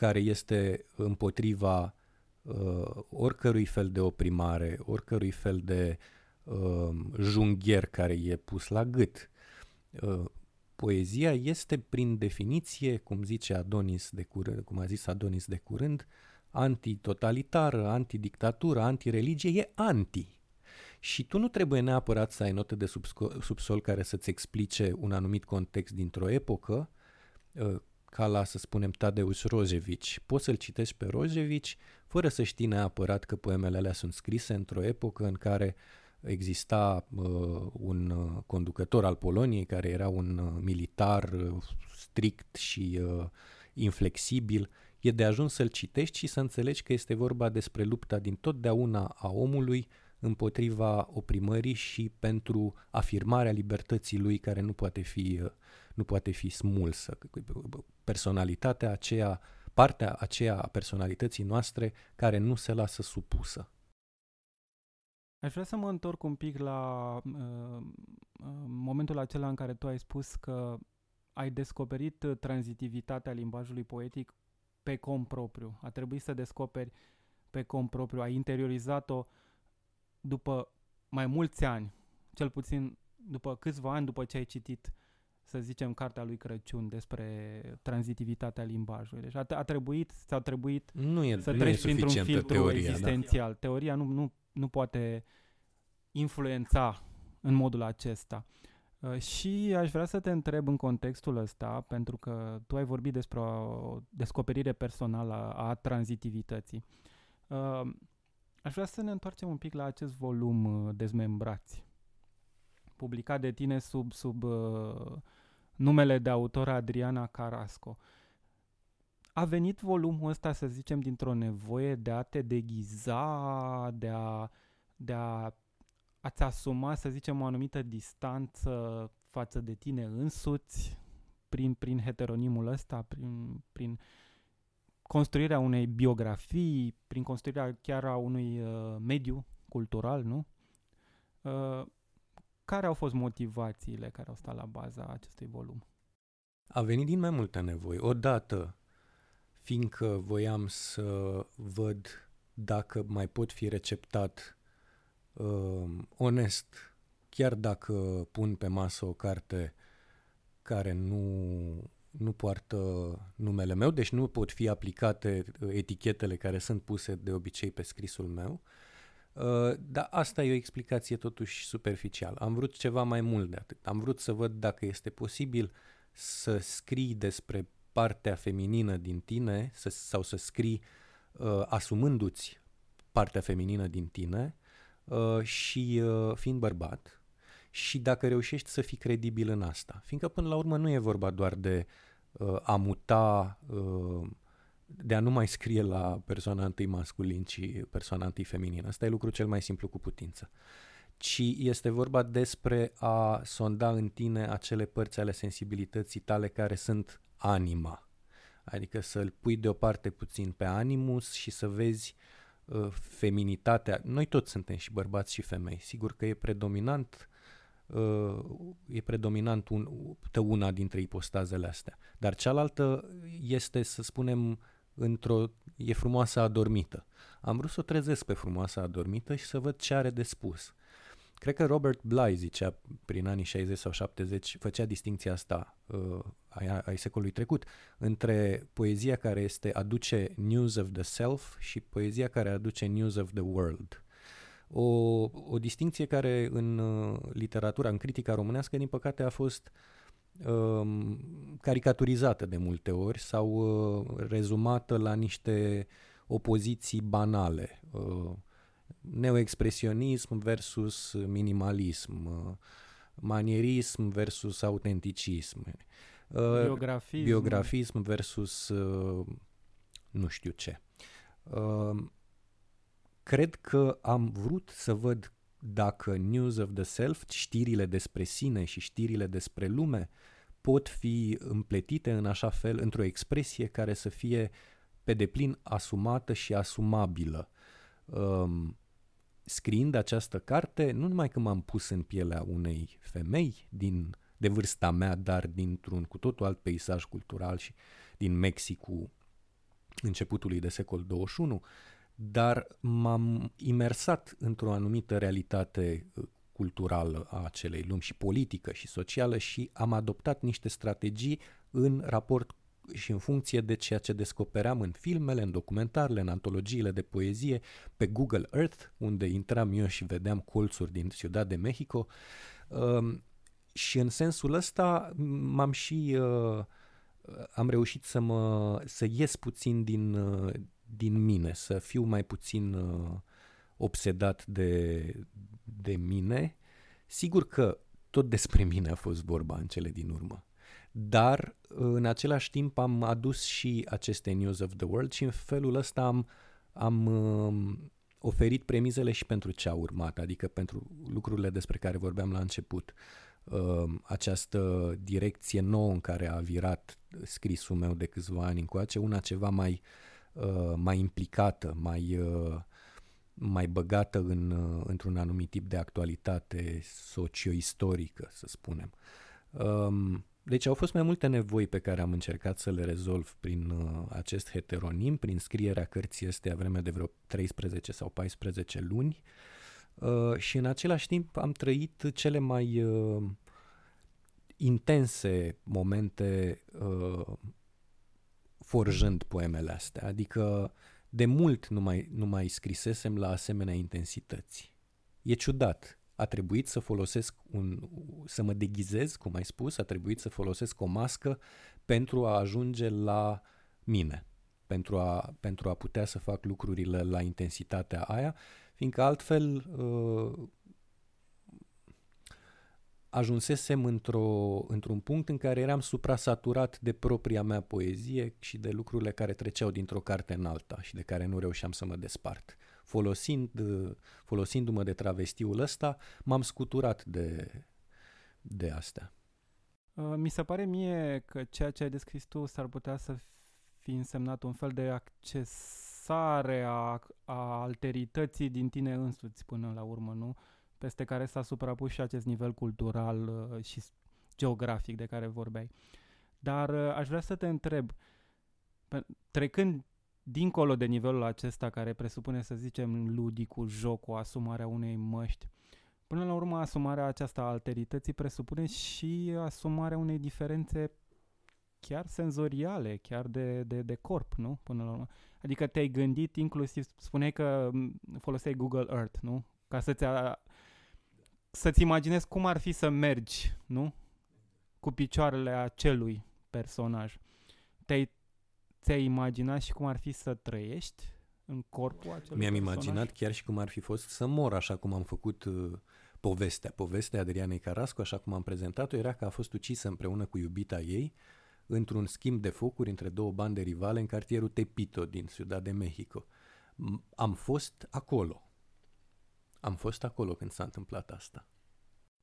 care este împotriva uh, oricărui fel de oprimare, oricărui fel de uh, junghier care e pus la gât. Uh, poezia este prin definiție, cum zice Adonis de curând, cum a zis Adonis de curând, antitotalitară, antidictatură, antireligie, e anti. Și tu nu trebuie neapărat să ai note de subsol care să-ți explice un anumit context dintr-o epocă, ă, ca la, să spunem, Tadeusz Rojevici. Poți să-l citești pe Rojevici fără să știi neapărat că poemele alea sunt scrise într-o epocă în care exista uh, un uh, conducător al Poloniei care era un uh, militar uh, strict și uh, inflexibil, e de ajuns să-l citești și să înțelegi că este vorba despre lupta din totdeauna a omului împotriva oprimării și pentru afirmarea libertății lui care nu poate fi, uh, nu poate fi smulsă. Personalitatea aceea, partea aceea a personalității noastre care nu se lasă supusă. Aș vrea să mă întorc un pic la uh, uh, momentul acela în care tu ai spus că ai descoperit tranzitivitatea limbajului poetic pe cont propriu. A trebuit să descoperi pe cont propriu. Ai interiorizat-o după mai mulți ani, cel puțin după câțiva ani după ce ai citit, să zicem, cartea lui Crăciun despre tranzitivitatea limbajului. Deci a, a trebuit, ți-a trebuit nu e, să nu treci printr-un filtru teoria, da. existențial. Da. Teoria nu, nu nu poate influența în modul acesta. Uh, și aș vrea să te întreb în contextul ăsta, pentru că tu ai vorbit despre o descoperire personală a tranzitivității. Uh, aș vrea să ne întoarcem un pic la acest volum uh, Dezmembrați, publicat de tine sub, sub numele de autor Adriana Carasco. A venit volumul ăsta, să zicem, dintr-o nevoie de a te deghiza, de a de a a-ți asuma, să zicem, o anumită distanță față de tine însuți prin, prin heteronimul ăsta, prin, prin construirea unei biografii, prin construirea chiar a unui uh, mediu cultural, nu? Uh, care au fost motivațiile care au stat la baza acestui volum? A venit din mai multe nevoi. Odată, fiindcă voiam să văd dacă mai pot fi receptat uh, onest, chiar dacă pun pe masă o carte care nu, nu poartă numele meu, deci nu pot fi aplicate uh, etichetele care sunt puse de obicei pe scrisul meu. Uh, dar asta e o explicație totuși superficială. Am vrut ceva mai mult de atât. Am vrut să văd dacă este posibil să scrii despre partea feminină din tine să, sau să scrii uh, asumându-ți partea feminină din tine uh, și uh, fiind bărbat și dacă reușești să fii credibil în asta. Fiindcă până la urmă nu e vorba doar de uh, a muta, uh, de a nu mai scrie la persoana întâi masculin, ci persoana întâi feminină. Asta e lucrul cel mai simplu cu putință. Ci este vorba despre a sonda în tine acele părți ale sensibilității tale care sunt anima. Adică să-l pui deoparte puțin pe animus și să vezi uh, feminitatea. Noi toți suntem și bărbați și femei. Sigur că e predominant uh, e predominant un, una dintre ipostazele astea. Dar cealaltă este, să spunem, într-o, e frumoasa adormită. Am vrut să o trezesc pe frumoasa adormită și să văd ce are de spus. Cred că Robert Bly zicea prin anii 60 sau 70, făcea distinția asta uh, ai, ai secolului trecut între poezia care este aduce news of the self și poezia care aduce news of the world. O, o distinție care în uh, literatura, în critica românească, din păcate a fost um, caricaturizată de multe ori sau uh, rezumată la niște opoziții banale. Uh, neoexpresionism versus minimalism, uh, manierism versus autenticism, uh, biografism, biografism versus uh, nu știu ce. Cred că am vrut să văd dacă News of the Self, știrile despre sine și știrile despre lume, pot fi împletite în așa fel, într-o expresie care să fie pe deplin asumată și asumabilă. Um, scriind această carte, nu numai că m-am pus în pielea unei femei din, de vârsta mea, dar dintr-un cu totul alt peisaj cultural și din Mexicul începutului de secol 21, dar m-am imersat într-o anumită realitate uh, culturală a acelei lumi și politică și socială și am adoptat niște strategii în raport și în funcție de ceea ce descopeream în filmele, în documentarele, în antologiile de poezie, pe Google Earth, unde intram eu și vedeam colțuri din Ciudad de Mexico. Uh, și în sensul ăsta m-am și uh, am reușit să mă să ies puțin din, uh, din mine, să fiu mai puțin uh, obsedat de, de mine. Sigur că tot despre mine a fost vorba în cele din urmă dar în același timp am adus și aceste News of the World și în felul ăsta am, am uh, oferit premizele și pentru ce a urmat, adică pentru lucrurile despre care vorbeam la început. Uh, această direcție nouă în care a virat scrisul meu de câțiva ani încoace, una ceva mai, uh, mai implicată, mai, uh, mai băgată în, uh, într-un anumit tip de actualitate socio-istorică, să spunem. Um, deci au fost mai multe nevoi pe care am încercat să le rezolv prin uh, acest heteronim, prin scrierea cărții astea vreme de vreo 13 sau 14 luni uh, și în același timp am trăit cele mai uh, intense momente uh, forjând poemele astea, adică de mult nu mai, nu mai scrisesem la asemenea intensități. E ciudat, a trebuit să folosesc un, să mă deghizez, cum ai spus, a trebuit să folosesc o mască pentru a ajunge la mine, pentru a, pentru a putea să fac lucrurile la intensitatea aia, fiindcă altfel uh, ajunsesem într-o, într-un punct în care eram suprasaturat de propria mea poezie și de lucrurile care treceau dintr-o carte în alta și de care nu reușeam să mă despart folosind, folosindu-mă de travestiul ăsta, m-am scuturat de, de astea. Uh, mi se pare mie că ceea ce ai descris tu s-ar putea să fi însemnat un fel de accesare a, a alterității din tine însuți până la urmă, nu? Peste care s-a suprapus și acest nivel cultural uh, și geografic de care vorbeai. Dar uh, aș vrea să te întreb, trecând dincolo de nivelul acesta care presupune, să zicem, ludicul, jocul, asumarea unei măști, până la urmă asumarea aceasta a alterității presupune și asumarea unei diferențe chiar senzoriale, chiar de, de, de corp, nu? Până la urmă. Adică te-ai gândit inclusiv, spuneai că foloseai Google Earth, nu? Ca să-ți, a, să-ți imaginezi cum ar fi să mergi, nu? Cu picioarele acelui personaj. Te-ai, ți-ai imaginat și cum ar fi să trăiești în corpul acelui Mi-am personaj? imaginat chiar și cum ar fi fost să mor, așa cum am făcut uh, povestea. Povestea Adrianei Carascu, așa cum am prezentat-o, era că a fost ucisă împreună cu iubita ei într-un schimb de focuri între două bande rivale în cartierul Tepito din Ciudad de Mexico. Am fost acolo. Am fost acolo când s-a întâmplat asta.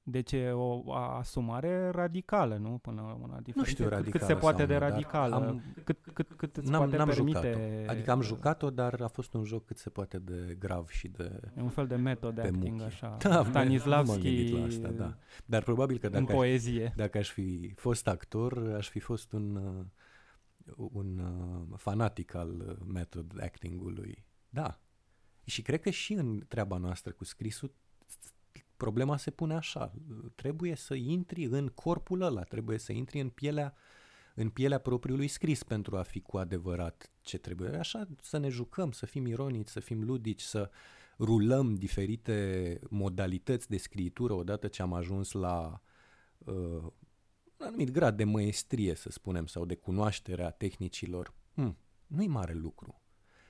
Deci e o asumare radicală, nu? Până la una Nu știu radicală cât se poate de nu, radicală, am, cât, cât, cât îți n-am, poate n-am permite... Jucat-o. Adică am jucat-o, dar a fost un joc cât se poate de grav și de E un fel de metod acting, muchi. așa. Da, Stanislavski la asta, da. Dar probabil că dacă, în poezie. Aș, dacă aș fi fost actor, aș fi fost un, uh, un uh, fanatic al method acting-ului. Da. Și cred că și în treaba noastră cu scrisul problema se pune așa. Trebuie să intri în corpul ăla, trebuie să intri în pielea în pielea propriului scris pentru a fi cu adevărat ce trebuie. Așa să ne jucăm, să fim ironici, să fim ludici, să rulăm diferite modalități de scritură odată ce am ajuns la uh, un anumit grad de măestrie, să spunem, sau de cunoaștere a tehnicilor. Hmm, nu-i mare lucru.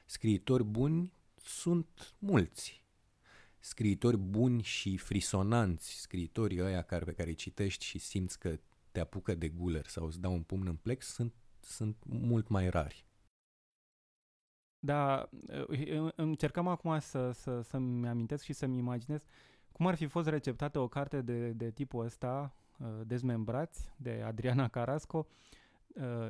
Scriitori buni sunt mulți scriitori buni și frisonanți, scriitorii ăia care, pe care îi citești și simți că te apucă de guler sau îți dau un pumn în plex, sunt, sunt mult mai rari. Da, încercam acum să, să, să-mi amintesc și să-mi imaginez cum ar fi fost receptată o carte de, de tipul ăsta, uh, Dezmembrați, de Adriana Carasco, uh,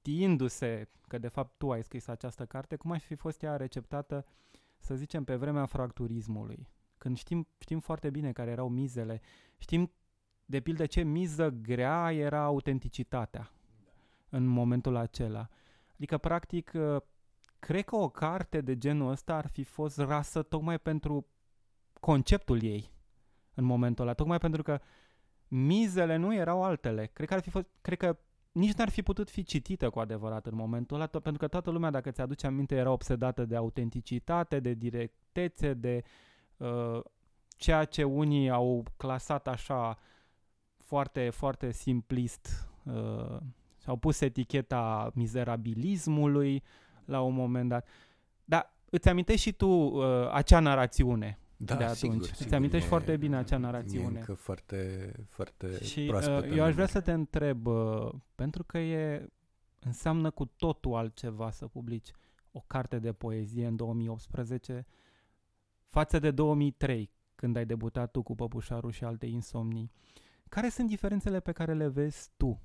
știindu-se că de fapt tu ai scris această carte, cum ar fi fost ea receptată uh, să zicem, pe vremea fracturismului, când știm, știm foarte bine care erau mizele, știm de pildă ce miză grea era autenticitatea în momentul acela. Adică, practic, ă, cred că o carte de genul ăsta ar fi fost rasă tocmai pentru conceptul ei în momentul ăla, tocmai pentru că mizele nu erau altele. Cred că ar fi fost, cred că nici n-ar fi putut fi citită cu adevărat în momentul ăla, pentru că toată lumea, dacă ți-aduce aminte, era obsedată de autenticitate, de directețe, de uh, ceea ce unii au clasat așa foarte, foarte simplist uh, și-au pus eticheta mizerabilismului la un moment dat. Dar îți amintești și tu uh, acea narațiune da, de atunci. Sigur, Îți sigur, amintești e, foarte bine acea narațiune. E încă foarte, foarte Și proaspătă. uh, eu aș vrea să te întreb, uh, pentru că e înseamnă cu totul altceva să publici o carte de poezie în 2018 față de 2003, când ai debutat tu cu Păpușarul și alte insomnii. Care sunt diferențele pe care le vezi tu?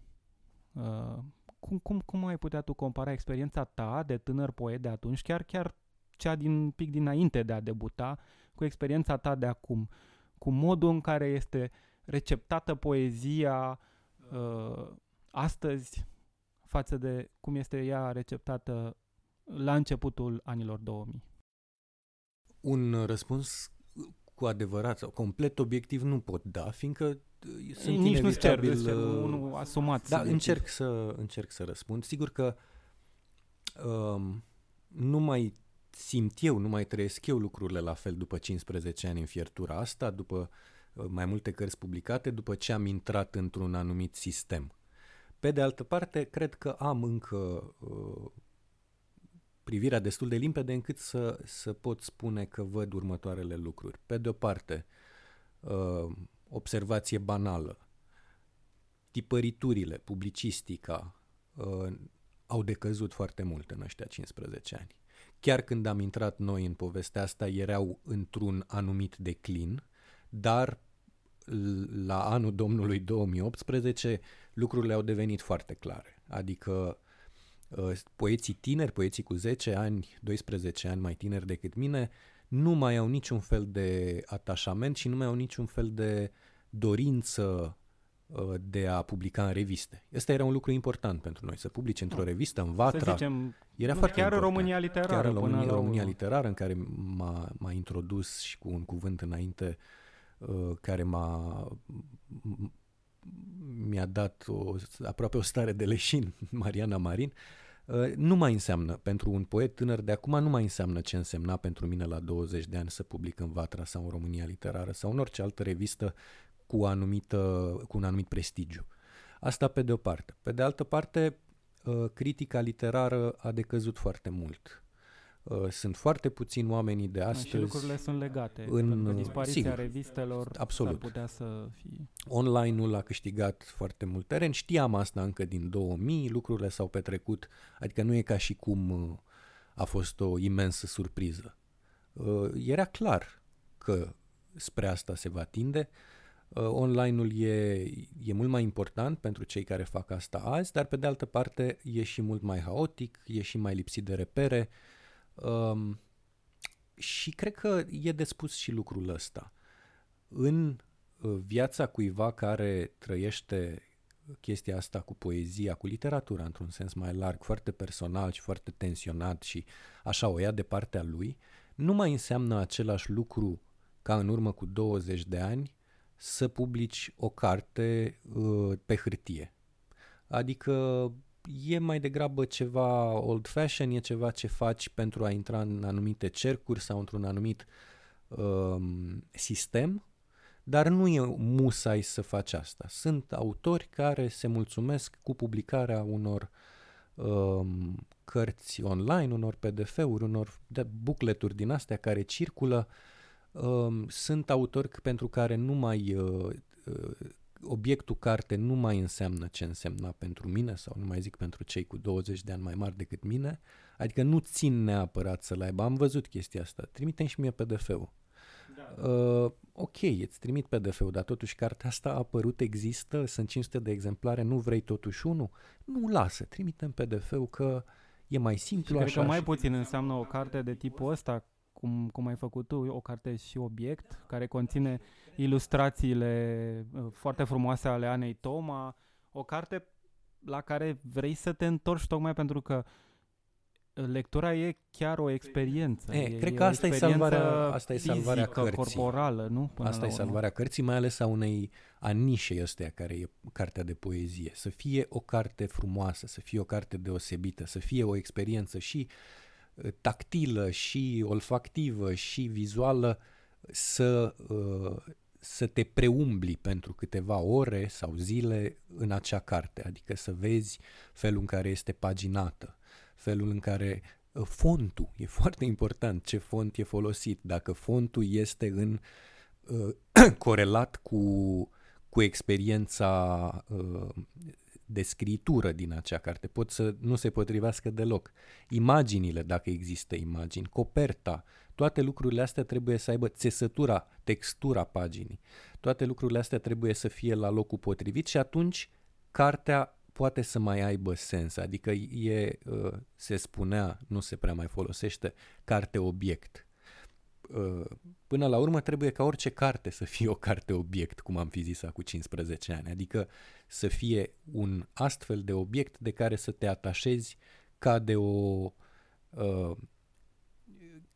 Uh, cum, cum, cum ai putea tu compara experiența ta de tânăr poet de atunci, chiar chiar cea din pic dinainte de a debuta, cu experiența ta de acum, cu modul în care este receptată poezia uh, astăzi față de cum este ea receptată la începutul anilor 2000? Un răspuns cu adevărat sau complet obiectiv nu pot da, fiindcă uh, sunt Nici nu cer, inevitabil... uh, unul asumat. Da, încerc să, încerc să răspund. Sigur că um, nu mai simt eu, nu mai trăiesc eu lucrurile la fel după 15 ani în fiertura asta, după uh, mai multe cărți publicate, după ce am intrat într-un anumit sistem. Pe de altă parte, cred că am încă uh, privirea destul de limpede încât să, să pot spune că văd următoarele lucruri. Pe de o parte, uh, observație banală, tipăriturile, publicistica uh, au decăzut foarte mult în ăștia 15 ani chiar când am intrat noi în povestea asta, erau într-un anumit declin, dar la anul Domnului 2018 lucrurile au devenit foarte clare. Adică uh, poeții tineri, poeții cu 10 ani, 12 ani mai tineri decât mine, nu mai au niciun fel de atașament și nu mai au niciun fel de dorință uh, de a publica în reviste. Asta era un lucru important pentru noi, să publice într-o ah. revistă, în Vatra. Să zicem, era nu, foarte chiar important. România literară. Chiar în România, România literară, în care m-a, m-a introdus și cu un cuvânt înainte, uh, care m-a mi-a dat o, aproape o stare de leșin, Mariana Marin, uh, nu mai înseamnă, pentru un poet tânăr de acum, nu mai înseamnă ce însemna pentru mine la 20 de ani să public în Vatra sau în România Literară sau în orice altă revistă cu, anumită, cu un anumit prestigiu. Asta pe de o parte. Pe de altă parte, uh, critica literară a decăzut foarte mult. Uh, sunt foarte puțini oamenii de astăzi. Și lucrurile sunt legate. În dispariția sigur, revistelor absolut. s-ar putea să fie... Online-ul a câștigat foarte mult teren. Știam asta încă din 2000, lucrurile s-au petrecut, adică nu e ca și cum uh, a fost o imensă surpriză. Uh, era clar că spre asta se va tinde. Online-ul e, e mult mai important pentru cei care fac asta azi, dar pe de altă parte e și mult mai haotic, e și mai lipsit de repere, Um, și cred că e de spus și lucrul ăsta. În uh, viața cuiva care trăiește chestia asta cu poezia, cu literatura într-un sens mai larg, foarte personal și foarte tensionat și așa o ia de partea lui, nu mai înseamnă același lucru ca în urmă cu 20 de ani să publici o carte uh, pe hârtie. Adică e mai degrabă ceva old fashion, e ceva ce faci pentru a intra în anumite cercuri sau într-un anumit um, sistem, dar nu e musai să faci asta. Sunt autori care se mulțumesc cu publicarea unor um, cărți online, unor PDF-uri, unor bucleturi din astea care circulă. Um, sunt autori pentru care nu mai uh, uh, obiectul carte nu mai înseamnă ce însemna pentru mine sau nu mai zic pentru cei cu 20 de ani mai mari decât mine, adică nu țin neapărat să-l aibă. Am văzut chestia asta. Trimite-mi și mie PDF-ul. Da. Uh, ok, îți trimit PDF-ul, dar totuși cartea asta a apărut, există, sunt 500 de exemplare, nu vrei totuși unul? Nu, lasă, trimite-mi PDF-ul că e mai simplu și așa. Cred că mai puțin înseamnă o carte de tipul ăsta, cum, cum ai făcut tu, o carte și obiect, care conține ilustrațiile uh, foarte frumoase ale Anei Toma, o carte la care vrei să te întorci tocmai pentru că uh, lectura e chiar o experiență. E, e cred că asta e salvarea, asta e salvarea fizică, cărții. corporală, nu? Până asta e salvarea cărții, mai ales a unei a nișei astea care e cartea de poezie. Să fie o carte frumoasă, să fie o carte deosebită, să fie o experiență și uh, tactilă, și olfactivă, și vizuală, să uh, să te preumbli pentru câteva ore sau zile în acea carte, adică să vezi felul în care este paginată, felul în care ă, fontul, e foarte important ce font e folosit, dacă fontul este în uh, corelat cu, cu experiența uh, de scritură din acea carte, pot să nu se potrivească deloc. Imaginile, dacă există imagini, coperta, toate lucrurile astea trebuie să aibă țesătura, textura paginii. Toate lucrurile astea trebuie să fie la locul potrivit și atunci cartea poate să mai aibă sens. Adică e, uh, se spunea, nu se prea mai folosește, carte obiect. Uh, până la urmă trebuie ca orice carte să fie o carte obiect, cum am fi zis cu 15 ani. Adică să fie un astfel de obiect de care să te atașezi ca de o uh,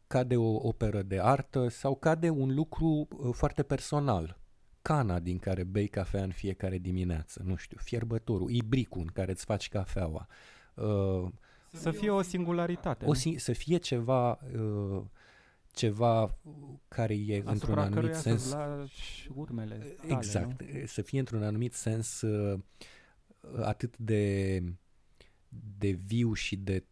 ca de o operă de artă sau ca de un lucru uh, foarte personal. Cana din care bei cafea în fiecare dimineață, nu știu, fierbătorul, ibricul în care îți faci cafeaua. Uh, să fie o singularitate. O, să fie ceva uh, ceva care e Asupra într-un anumit sens urmele tale, exact, nu? să fie într-un anumit sens uh, atât de de viu și de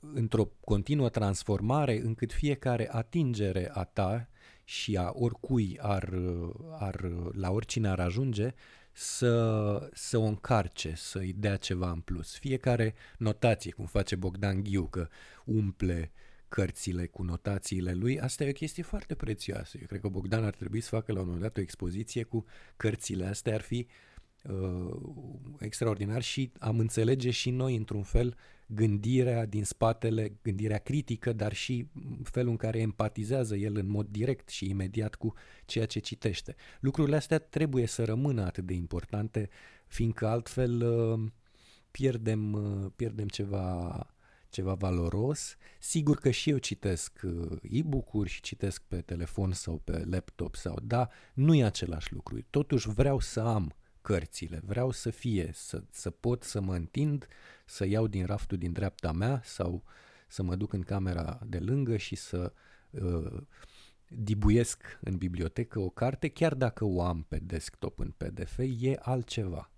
într-o continuă transformare încât fiecare atingere a ta și a oricui ar, ar, la oricine ar ajunge să, să o încarce, să-i dea ceva în plus. Fiecare notație, cum face Bogdan Ghiu, că umple cărțile cu notațiile lui, asta e o chestie foarte prețioasă. Eu cred că Bogdan ar trebui să facă la un moment dat o expoziție cu cărțile astea, ar fi uh, extraordinar și am înțelege și noi, într-un fel, gândirea din spatele, gândirea critică, dar și felul în care empatizează el în mod direct și imediat cu ceea ce citește. Lucrurile astea trebuie să rămână atât de importante, fiindcă altfel uh, pierdem, uh, pierdem ceva, ceva valoros. Sigur că și eu citesc uh, e-book-uri și citesc pe telefon sau pe laptop sau da, nu e același lucru. Totuși vreau să am cărțile, vreau să fie, să, să pot să mă întind, să iau din raftul din dreapta mea sau să mă duc în camera de lângă și să uh, dibuiesc în bibliotecă o carte, chiar dacă o am pe desktop în PDF, e altceva.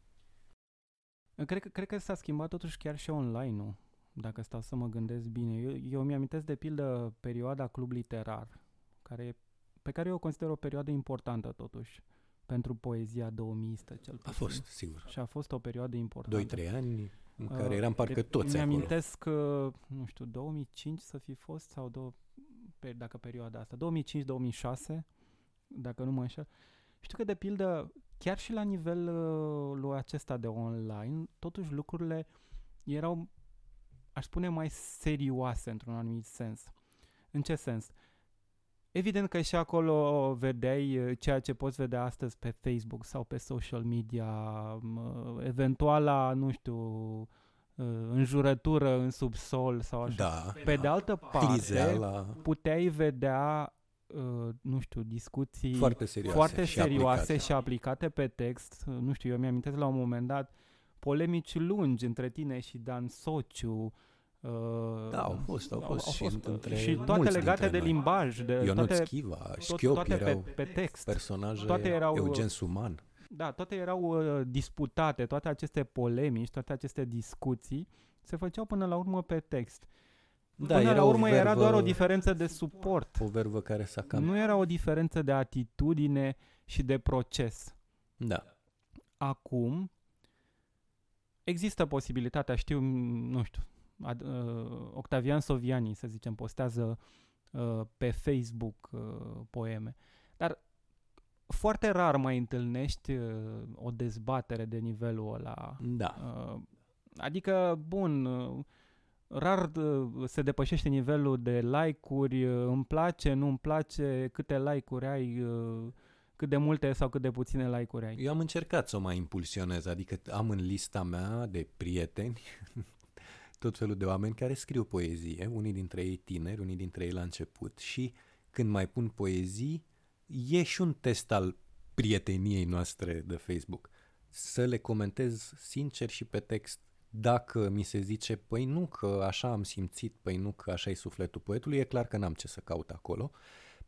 Cred că, cred că s-a schimbat totuși chiar și online, nu? Dacă stau să mă gândesc bine. Eu, eu mi-amintesc de pildă perioada club literar, care, pe care eu o consider o perioadă importantă totuși pentru poezia 2000 cel puțin. A fost, sigur. Și a fost o perioadă importantă. 2-3 ani în care uh, eram parcă toți acolo. Mi-amintesc că, nu știu, 2005 să fi fost sau două, pe, dacă perioada asta, 2005-2006, dacă nu mă înșel. Știu că, de pildă, chiar și la nivelul uh, acesta de online, totuși lucrurile erau, aș spune, mai serioase într-un anumit sens. În ce sens? Evident că și acolo vedeai uh, ceea ce poți vedea astăzi pe Facebook sau pe social media, uh, eventuala, nu știu, uh, înjurătură în subsol sau așa. Da. Pe de altă parte, puteai vedea nu știu, discuții foarte serioase, foarte și, serioase aplicate. și aplicate pe text. Nu știu, eu mi-am la un moment dat polemici lungi între tine și Dan Sociu, da, au fost, au fost, au fost și, între și toate legate de limbaj, de Ionut toate, Schiva, Șchiop toate erau pe, pe text. personaje toate erau, Eugen Suman. Da, toate erau uh, disputate, toate aceste polemici, toate aceste discuții se făceau până la urmă pe text. Da, până la urmă vervă, era doar o diferență de suport. O verbă care s-a cam... Nu era o diferență de atitudine și de proces. Da. Acum există posibilitatea, știu, nu știu, ad, uh, Octavian Soviani, să zicem, postează uh, pe Facebook uh, poeme. Dar foarte rar mai întâlnești uh, o dezbatere de nivelul ăla. Da. Uh, adică, bun, uh, rar uh, se depășește nivelul de like-uri, uh, îmi place, nu îmi place, câte like-uri ai, uh, cât de multe sau cât de puține like-uri ai. Eu am încercat să o mai impulsionez, adică am în lista mea de prieteni tot felul de oameni care scriu poezie, unii dintre ei tineri, unii dintre ei la început și când mai pun poezii, e și un test al prieteniei noastre de Facebook. Să le comentez sincer și pe text dacă mi se zice, păi nu că așa am simțit, păi nu că așa e sufletul poetului, e clar că n-am ce să caut acolo.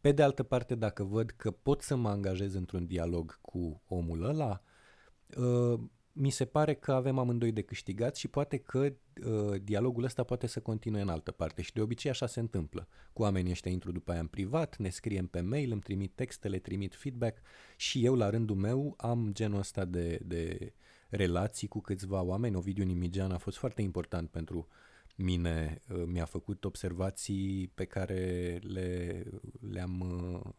Pe de altă parte, dacă văd că pot să mă angajez într-un dialog cu omul ăla, uh, mi se pare că avem amândoi de câștigat și poate că uh, dialogul ăsta poate să continue în altă parte și de obicei așa se întâmplă. Cu oamenii ăștia intru după aia în privat, ne scriem pe mail, îmi trimit textele, trimit feedback și eu la rândul meu am genul ăsta de, de relații cu câțiva oameni. Ovidiu Nimigean a fost foarte important pentru mine, uh, mi-a făcut observații pe care le, le-am uh,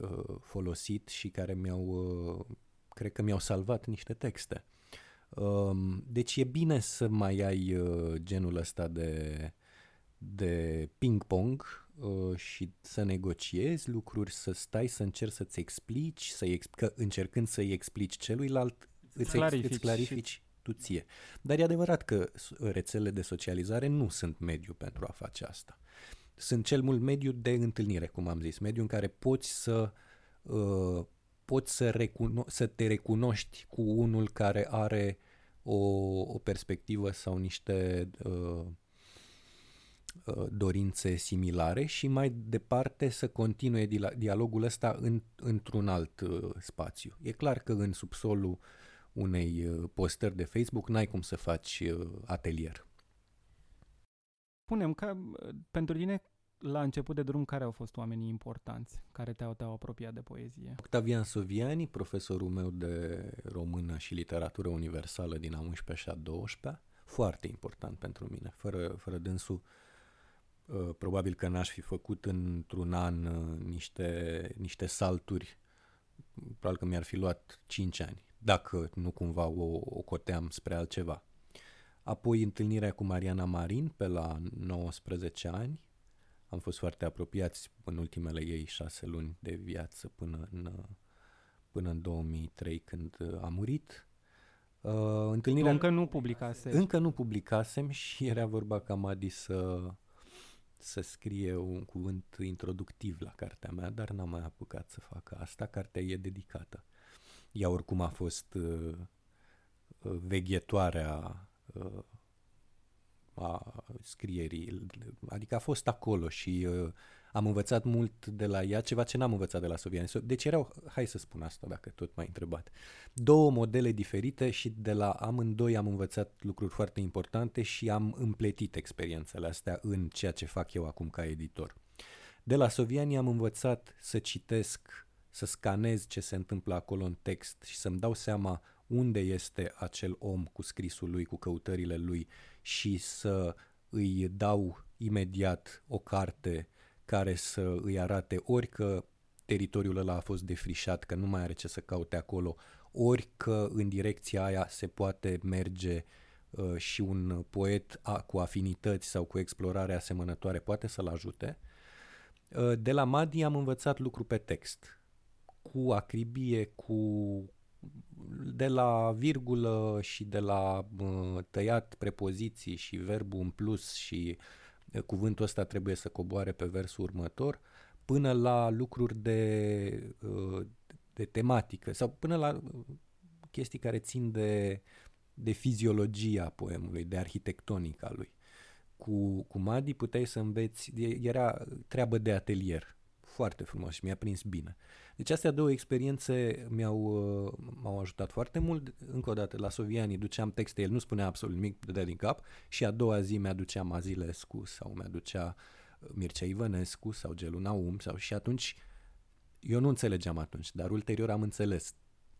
uh folosit și care mi-au uh, cred că mi-au salvat niște texte. Um, deci e bine să mai ai uh, genul ăsta de, de ping-pong uh, și să negociezi lucruri, să stai să încerci să-ți explici, să că încercând să-i explici celuilalt, îți clarifici, îți clarifici și... tu ție. Dar e adevărat că rețelele de socializare nu sunt mediu pentru a face asta. Sunt cel mult mediu de întâlnire, cum am zis, mediu în care poți să uh, poți să, recuno- să te recunoști cu unul care are o, o perspectivă sau niște uh, uh, dorințe similare și mai departe să continue dialogul ăsta în, într-un alt uh, spațiu. E clar că în subsolul unei uh, postări de Facebook n-ai cum să faci uh, atelier. Punem că uh, pentru tine la început de drum, care au fost oamenii importanți care te-au, te-au apropiat de poezie? Octavian Soviani, profesorul meu de română și literatură universală din a 11 și a 12 foarte important pentru mine. Fără, fără dânsul, uh, probabil că n-aș fi făcut într-un an uh, niște, niște salturi, probabil că mi-ar fi luat 5 ani dacă nu cumva o, o coteam spre altceva. Apoi întâlnirea cu Mariana Marin pe la 19 ani. Am fost foarte apropiați în ultimele ei șase luni de viață până în, până în 2003 când a murit. Uh, întâlnirea... încă nu publicase. Încă nu publicasem și era vorba ca Madi să, să scrie un cuvânt introductiv la cartea mea, dar n-am mai apucat să fac asta. Cartea e dedicată. Ea oricum a fost uh, uh veghetoarea uh, a scrierii, adică a fost acolo și uh, am învățat mult de la ea, ceva ce n-am învățat de la Soviani. Deci erau, hai să spun asta dacă tot m-ai întrebat, două modele diferite și de la amândoi am învățat lucruri foarte importante și am împletit experiențele astea în ceea ce fac eu acum ca editor. De la Soviani am învățat să citesc, să scanez ce se întâmplă acolo în text și să-mi dau seama unde este acel om cu scrisul lui, cu căutările lui și să îi dau imediat o carte care să îi arate ori că teritoriul ăla a fost defrișat, că nu mai are ce să caute acolo, ori că în direcția aia se poate merge uh, și un poet a, cu afinități sau cu explorare asemănătoare poate să-l ajute. Uh, de la Madi am învățat lucru pe text, cu acribie, cu de la virgulă și de la uh, tăiat prepoziții și verbul în plus și uh, cuvântul ăsta trebuie să coboare pe versul următor, până la lucruri de, uh, de tematică sau până la chestii care țin de, de fiziologia poemului, de arhitectonica lui. Cu, cu Madi puteai să înveți, era treabă de atelier, foarte frumos și mi-a prins bine. Deci astea două experiențe mi-au, uh, m-au ajutat foarte mult. Încă o dată, la Soviani duceam texte, el nu spunea absolut nimic, de din cap și a doua zi mi-aducea Mazilescu sau mi-aducea uh, Mircea Ivănescu sau Gelu Naum sau și atunci eu nu înțelegeam atunci, dar ulterior am înțeles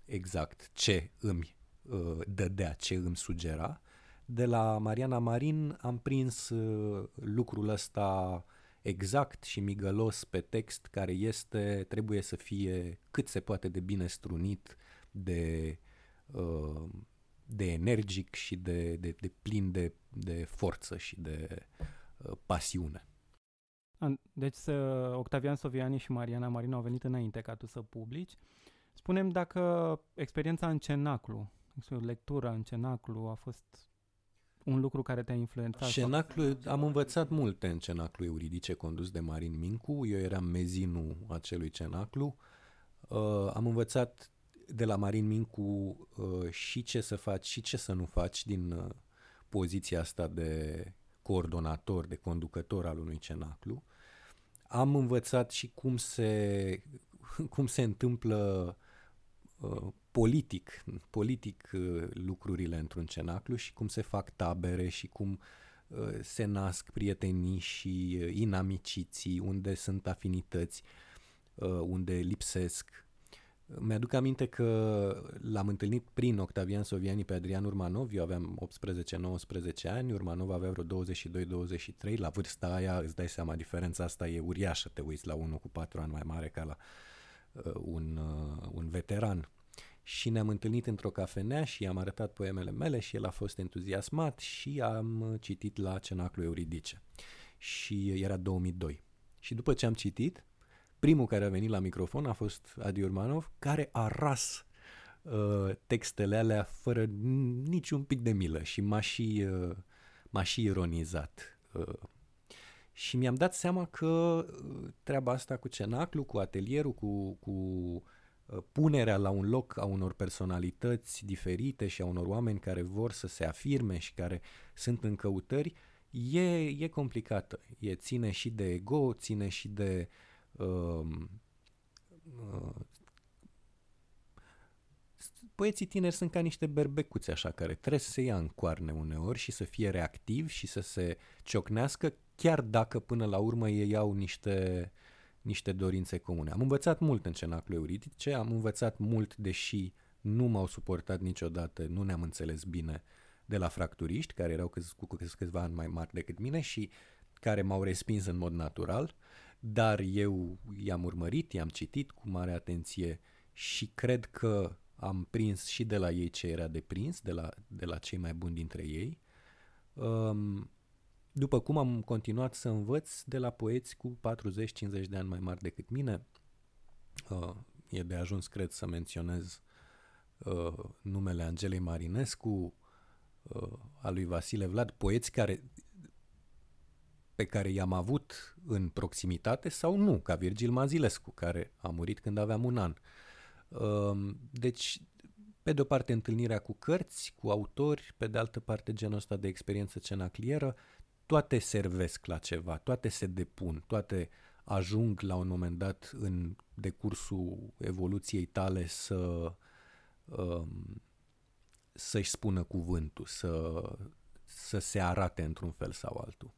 exact ce îmi uh, dădea, ce îmi sugera. De la Mariana Marin am prins uh, lucrul ăsta exact și migălos pe text care este, trebuie să fie cât se poate de bine strunit, de, uh, de energic și de, de, de plin de, de forță și de uh, pasiune. Deci Octavian Soviani și Mariana Marina au venit înainte ca tu să publici. Spunem dacă experiența în cenaclu, lectura în cenaclu a fost un lucru care te-a influențat? Cenaclu, am învățat multe în cenaclu euridice condus de Marin Mincu, eu eram mezinul acelui cenaclu. Uh, am învățat de la Marin Mincu uh, și ce să faci și ce să nu faci din uh, poziția asta de coordonator, de conducător al unui cenaclu. Am învățat și cum se, cum se întâmplă uh, politic, politic uh, lucrurile într-un cenaclu și cum se fac tabere și cum uh, se nasc prietenii și uh, inamiciții, unde sunt afinități, unde lipsesc. Mi-aduc aminte că l-am întâlnit prin Octavian Soviani pe Adrian Urmanov, eu aveam 18-19 ani, Urmanov avea vreo 22-23, la vârsta aia îți dai seama, diferența asta e uriașă, te uiți la unul cu 4 ani mai mare ca la uh, un, uh, un veteran și ne-am întâlnit într-o cafenea și i-am arătat poemele mele și el a fost entuziasmat și am citit la Cenaclu Euridice. Și era 2002. Și după ce am citit, primul care a venit la microfon a fost Adi Urmanov, care a ras uh, textele alea fără niciun pic de milă și m-a și, uh, m-a și ironizat. Uh, și mi-am dat seama că uh, treaba asta cu cenaclu, cu atelierul, cu, cu Uh, punerea la un loc a unor personalități diferite și a unor oameni care vor să se afirme și care sunt în căutări e, e complicată. E ține și de ego, ține și de uh, uh, Poeții tineri sunt ca niște berbecuți așa, care trebuie să se ia în coarne uneori și să fie reactivi și să se ciocnească, chiar dacă până la urmă ei au niște uh, niște dorințe comune. Am învățat mult în cenaclu euridice, am învățat mult, deși nu m-au suportat niciodată, nu ne-am înțeles bine de la fracturiști, care erau câți, cu câțiva ani mai mari decât mine și care m-au respins în mod natural, dar eu i-am urmărit, i-am citit cu mare atenție și cred că am prins și de la ei ce era de prins, de la, de la cei mai buni dintre ei. Um, după cum am continuat să învăț de la poeți cu 40-50 de ani mai mari decât mine, uh, e de ajuns, cred, să menționez uh, numele Angelei Marinescu, uh, a lui Vasile Vlad, poeți care pe care i-am avut în proximitate sau nu, ca Virgil Mazilescu, care a murit când aveam un an. Um, deci, pe de o parte întâlnirea cu cărți, cu autori, pe de altă parte genul ăsta de experiență cenaclieră, toate servesc la ceva, toate se depun, toate ajung la un moment dat în decursul evoluției tale să um, să-și spună cuvântul, să, să se arate într-un fel sau altul.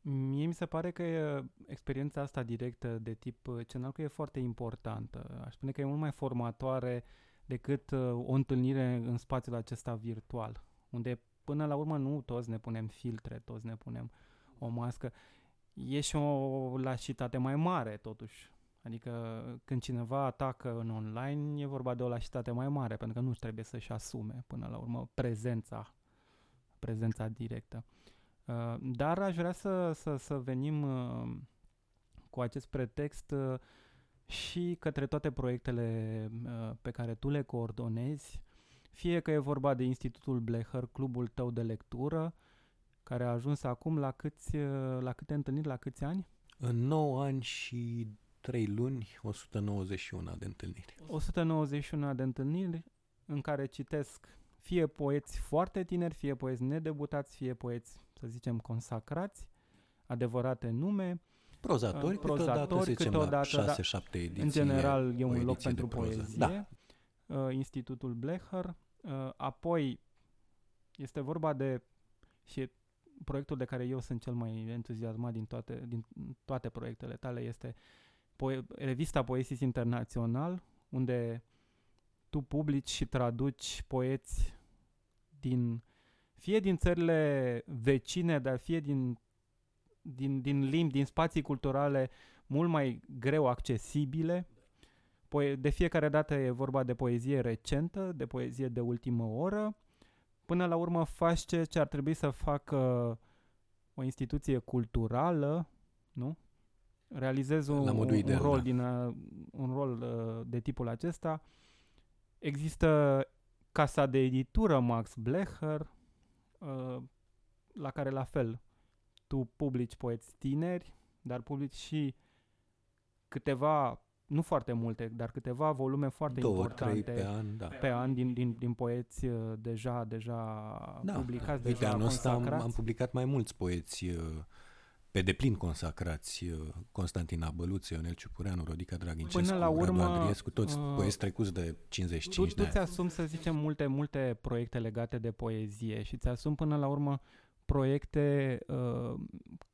Mie mi se pare că experiența asta directă de tip uh, cenalcu e foarte importantă. Aș spune că e mult mai formatoare decât uh, o întâlnire în spațiul acesta virtual, unde până la urmă nu toți ne punem filtre, toți ne punem o mască. E și o lașitate mai mare, totuși. Adică când cineva atacă în online, e vorba de o lașitate mai mare, pentru că nu trebuie să-și asume până la urmă prezența, prezența directă. Uh, dar aș vrea să, să, să venim uh, cu acest pretext uh, și către toate proiectele pe care tu le coordonezi, fie că e vorba de Institutul Blecher, clubul tău de lectură, care a ajuns acum la, câți, la câte întâlniri, la câți ani? În 9 ani și 3 luni, 191 de întâlniri. 191 de întâlniri în care citesc fie poeți foarte tineri, fie poeți nedebutați, fie poeți, să zicem, consacrați, adevărate nume. Prozatori, uh, prozatori câteodată, câteodată 6-7 da, ediții. În general e un loc pentru poezie. Da. Uh, Institutul Blecher. Uh, apoi este vorba de și proiectul de care eu sunt cel mai entuziasmat din toate, din toate proiectele tale este poe- revista Poesis Internațional, unde tu publici și traduci poeți din fie din țările vecine, dar fie din, din, din limbi, din spații culturale mult mai greu accesibile. De fiecare dată e vorba de poezie recentă, de poezie de ultimă oră. Până la urmă faci ce, ce ar trebui să facă o instituție culturală, nu? Realizezi un, un, ideal, un rol, da. din, uh, un rol uh, de tipul acesta Există casa de editură Max Blecher, uh, la care la fel tu publici poeți tineri, dar publici și câteva, nu foarte multe, dar câteva volume foarte Două, importante pe an, da. pe an din, din, din poeți uh, deja deja da, publicați, da. deja Uite, anul ăsta am, am publicat mai mulți poeți uh, pe deplin consacrați uh, Constantina Băluță, Ionel Ciupureanu, Rodica Dragincescu, Până la urmă, Radu Andriescu, toți uh, poeți trecuți de 55 tu, de ani. Tu ți-asumi, să zicem, multe, multe proiecte legate de poezie și ți-asumi până la urmă proiecte uh,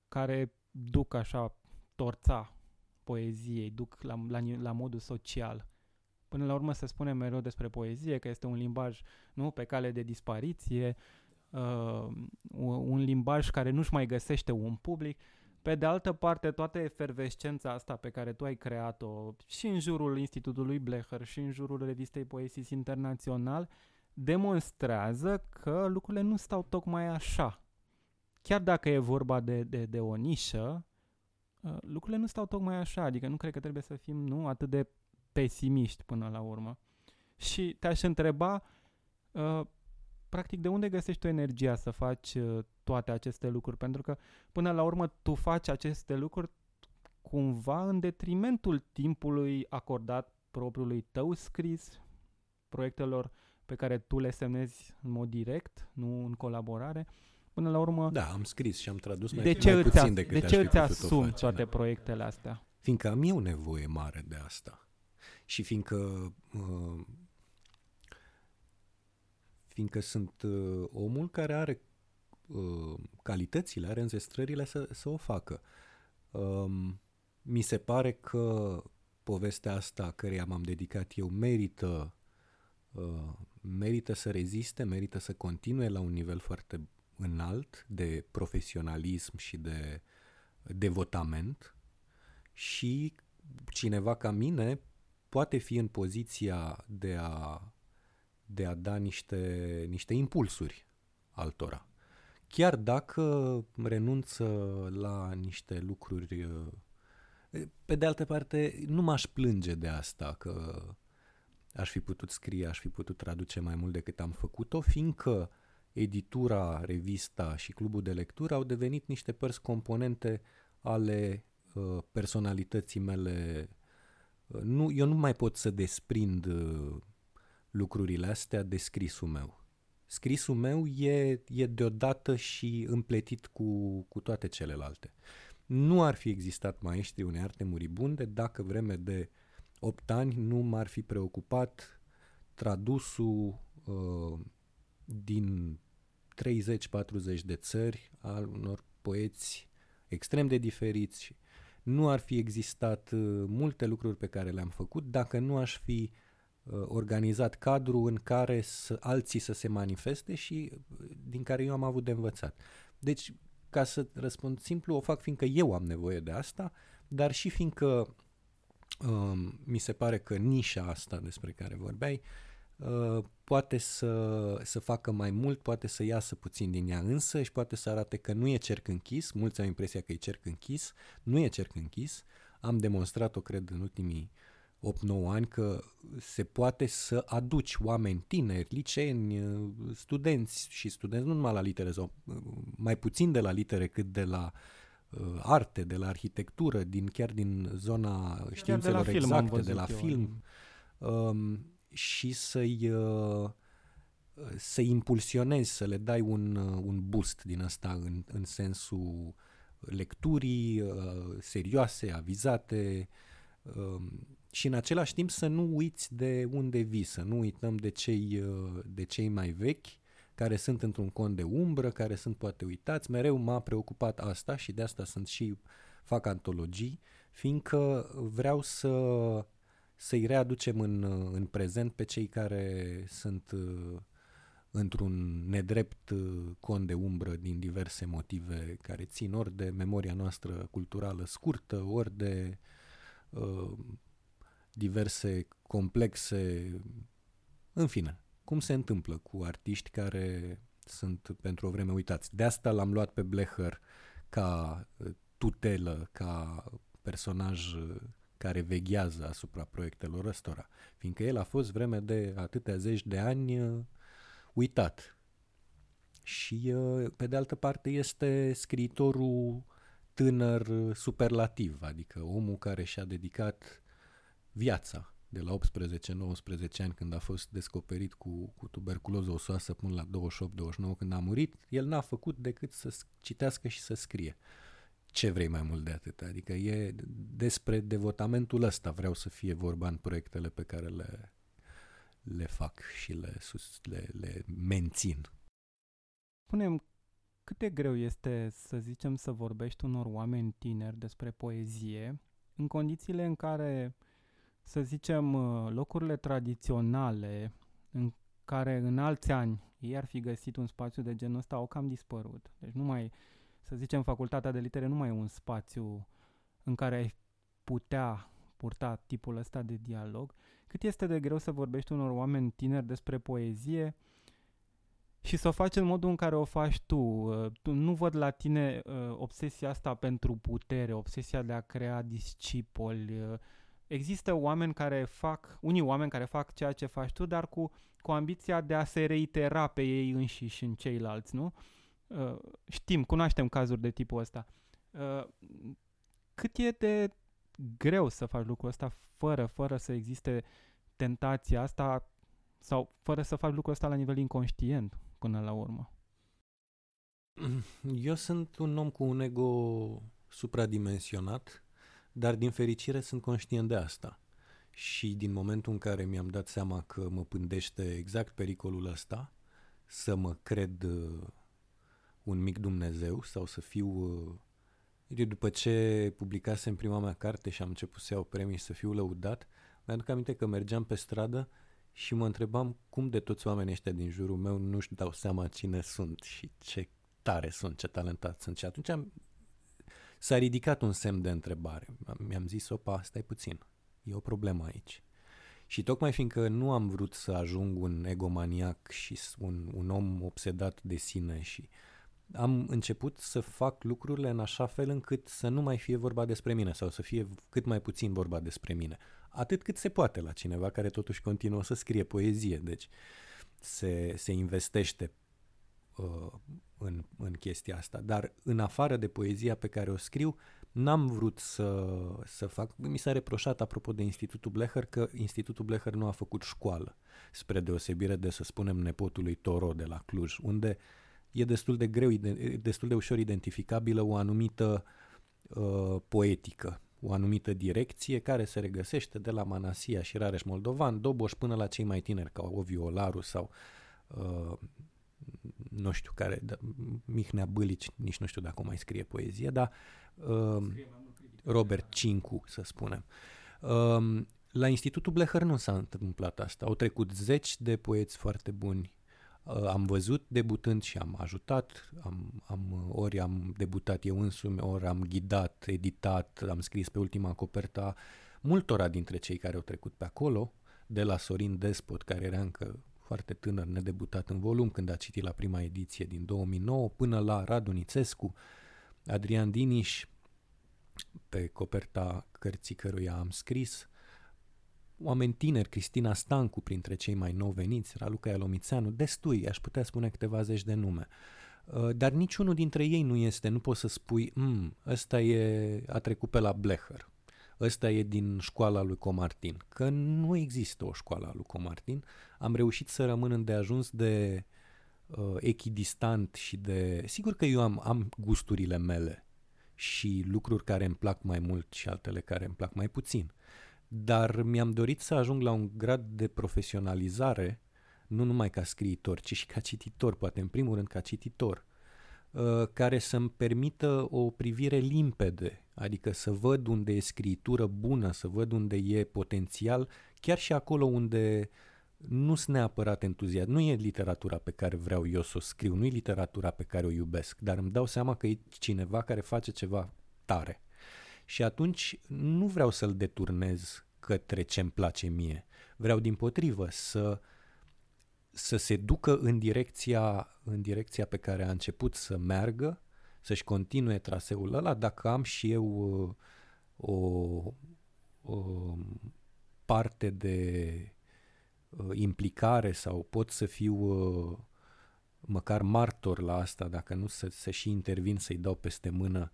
care duc așa torța poeziei, duc la, la, la modul social. Până la urmă se spune mereu despre poezie că este un limbaj nu pe cale de dispariție, uh, un limbaj care nu-și mai găsește un public. Pe de altă parte, toată efervescența asta pe care tu ai creat-o și în jurul Institutului Blecher și în jurul revistei Poesis Internațional demonstrează că lucrurile nu stau tocmai așa. Chiar dacă e vorba de, de, de o nișă, uh, lucrurile nu stau tocmai așa, adică nu cred că trebuie să fim nu atât de pesimiști până la urmă. Și te-aș întreba, uh, practic, de unde găsești tu energia să faci uh, toate aceste lucruri? Pentru că, până la urmă, tu faci aceste lucruri cumva în detrimentul timpului acordat propriului tău scris, proiectelor pe care tu le semnezi în mod direct, nu în colaborare. Până la urmă... Da, am scris și am tradus mai, de ce mai puțin decât De ce îți asumi face, toate da. proiectele astea? Fiindcă am eu nevoie mare de asta. Și fiindcă uh, fiindcă sunt uh, omul care are uh, calitățile, are înzestrările să, să o facă. Um, mi se pare că povestea asta căreia m-am dedicat eu merită uh, merită să reziste, merită să continue la un nivel foarte înalt de profesionalism și de devotament și cineva ca mine poate fi în poziția de a, de a da niște, niște impulsuri altora. Chiar dacă renunță la niște lucruri. Pe de altă parte, nu m-aș plânge de asta, că aș fi putut scrie, aș fi putut traduce mai mult decât am făcut-o, fiindcă editura, revista și clubul de lectură au devenit niște părți componente ale uh, personalității mele. Uh, nu, eu nu mai pot să desprind uh, lucrurile astea de scrisul meu. Scrisul meu e, e deodată și împletit cu, cu toate celelalte. Nu ar fi existat maestri unei arte muribunde dacă vreme de 8 ani nu m-ar fi preocupat tradusul uh, din 30-40 de țări al unor poeți extrem de diferiți. Nu ar fi existat uh, multe lucruri pe care le-am făcut dacă nu aș fi uh, organizat cadru în care să, alții să se manifeste și uh, din care eu am avut de învățat. Deci, ca să răspund simplu, o fac fiindcă eu am nevoie de asta, dar și fiindcă um, mi se pare că nișa asta despre care vorbeai uh, poate să, să facă mai mult, poate să iasă puțin din ea însă și poate să arate că nu e cerc închis, mulți au impresia că e cerc închis, nu e cerc închis, am demonstrat-o, cred, în ultimii 8-9 ani că se poate să aduci oameni tineri, liceeni, studenți și studenți nu numai la litere sau mai puțin de la litere cât de la uh, arte, de la arhitectură, din chiar din zona științelor de exacte, de la film. Um, și să-i, uh, să impulsionezi, să le dai un, uh, un boost din asta în, în sensul lecturii uh, serioase, avizate um, și în același timp să nu uiți de unde vii, să nu uităm de cei, de cei mai vechi care sunt într-un cont de umbră, care sunt poate uitați. Mereu m-a preocupat asta și de asta sunt și fac antologii, fiindcă vreau să să-i readucem în, în prezent pe cei care sunt uh, într-un nedrept uh, con de umbră din diverse motive care țin ori de memoria noastră culturală scurtă, ori de uh, diverse complexe, în fine, cum se întâmplă cu artiști care sunt pentru o vreme uitați. De asta l-am luat pe Blecher ca uh, tutelă, ca personaj care veghează asupra proiectelor ăstora, fiindcă el a fost vreme de atâtea zeci de ani uh, uitat. Și, uh, pe de altă parte, este scriitorul tânăr superlativ, adică omul care și-a dedicat viața de la 18-19 ani când a fost descoperit cu, cu tuberculoză osoasă până la 28-29 când a murit, el n-a făcut decât să citească și să scrie ce vrei mai mult de atât? Adică e despre devotamentul ăsta vreau să fie vorba în proiectele pe care le, le fac și le, sus, le, le mențin. Punem cât de greu este, să zicem, să vorbești unor oameni tineri despre poezie în condițiile în care, să zicem, locurile tradiționale în care în alți ani ei ar fi găsit un spațiu de genul ăsta au cam dispărut. Deci nu mai să zicem, facultatea de litere nu mai e un spațiu în care ai putea purta tipul ăsta de dialog, cât este de greu să vorbești unor oameni tineri despre poezie și să o faci în modul în care o faci tu. Uh, tu nu văd la tine uh, obsesia asta pentru putere, obsesia de a crea discipoli. Uh, există oameni care fac, unii oameni care fac ceea ce faci tu, dar cu, cu ambiția de a se reitera pe ei înșiși în ceilalți, nu? Uh, Uh, știm, cunoaștem cazuri de tipul ăsta. Uh, cât e de greu să faci lucrul ăsta fără, fără să existe tentația asta sau fără să faci lucrul ăsta la nivel inconștient până la urmă? Eu sunt un om cu un ego supradimensionat, dar din fericire sunt conștient de asta. Și din momentul în care mi-am dat seama că mă pândește exact pericolul ăsta, să mă cred uh, un mic Dumnezeu sau să fiu... Uh, eu după ce publicasem prima mea carte și am început să iau premii și să fiu lăudat, mi-aduc aminte că mergeam pe stradă și mă întrebam cum de toți oamenii ăștia din jurul meu nu-și dau seama cine sunt și ce tare sunt, ce talentat sunt. Și atunci am, s-a ridicat un semn de întrebare. Mi-am zis, opa, stai puțin, e o problemă aici. Și tocmai fiindcă nu am vrut să ajung un egomaniac și un, un om obsedat de sine și am început să fac lucrurile în așa fel încât să nu mai fie vorba despre mine sau să fie cât mai puțin vorba despre mine. Atât cât se poate la cineva care totuși continuă să scrie poezie, deci se, se investește uh, în, în chestia asta. Dar în afară de poezia pe care o scriu, n-am vrut să, să fac. Mi s-a reproșat, apropo de Institutul Blecher, că Institutul Blecher nu a făcut școală, spre deosebire de, să spunem, nepotului Toro de la Cluj, unde e destul de greu, destul de ușor identificabilă o anumită uh, poetică, o anumită direcție care se regăsește de la Manasia și Rareș Moldovan, Doboș până la cei mai tineri ca Oviu Olaru sau uh, nu știu care, da, Mihnea Bâlici, nici nu știu dacă mai scrie poezie, dar uh, Robert Cincu, să spunem. Uh, la Institutul Blecher nu s-a întâmplat asta. Au trecut zeci de poeți foarte buni. Uh, am văzut debutând și am ajutat. Am, am, ori am debutat eu însumi, ori am ghidat, editat, am scris pe ultima coperta multora dintre cei care au trecut pe acolo, de la Sorin Despot, care era încă foarte tânăr, nedebutat în volum, când a citit la prima ediție din 2009, până la Radu Nițescu, Adrian Diniș, pe coperta cărții căruia am scris, oameni tineri, Cristina Stancu printre cei mai nou veniți, Raluca Ialomițeanu, destui, aș putea spune câteva zeci de nume. Uh, dar niciunul dintre ei nu este, nu poți să spui, mm, ăsta e, a trecut pe la Blecher, ăsta e din școala lui Comartin, că nu există o școală a lui Comartin. Am reușit să rămân îndeajuns de uh, echidistant și de... Sigur că eu am, am gusturile mele și lucruri care îmi plac mai mult și altele care îmi plac mai puțin. Dar mi-am dorit să ajung la un grad de profesionalizare, nu numai ca scriitor, ci și ca cititor, poate în primul rând ca cititor, uh, care să-mi permită o privire limpede Adică să văd unde e scritură bună, să văd unde e potențial, chiar și acolo unde nu sunt neapărat entuziast. Nu e literatura pe care vreau eu să o scriu, nu e literatura pe care o iubesc, dar îmi dau seama că e cineva care face ceva tare. Și atunci nu vreau să-l deturnez către ce-mi place mie. Vreau din potrivă să, să se ducă în direcția, în direcția pe care a început să meargă să-și continue traseul ăla, dacă am și eu uh, o, o parte de uh, implicare sau pot să fiu uh, măcar martor la asta, dacă nu să, să și intervin să-i dau peste mână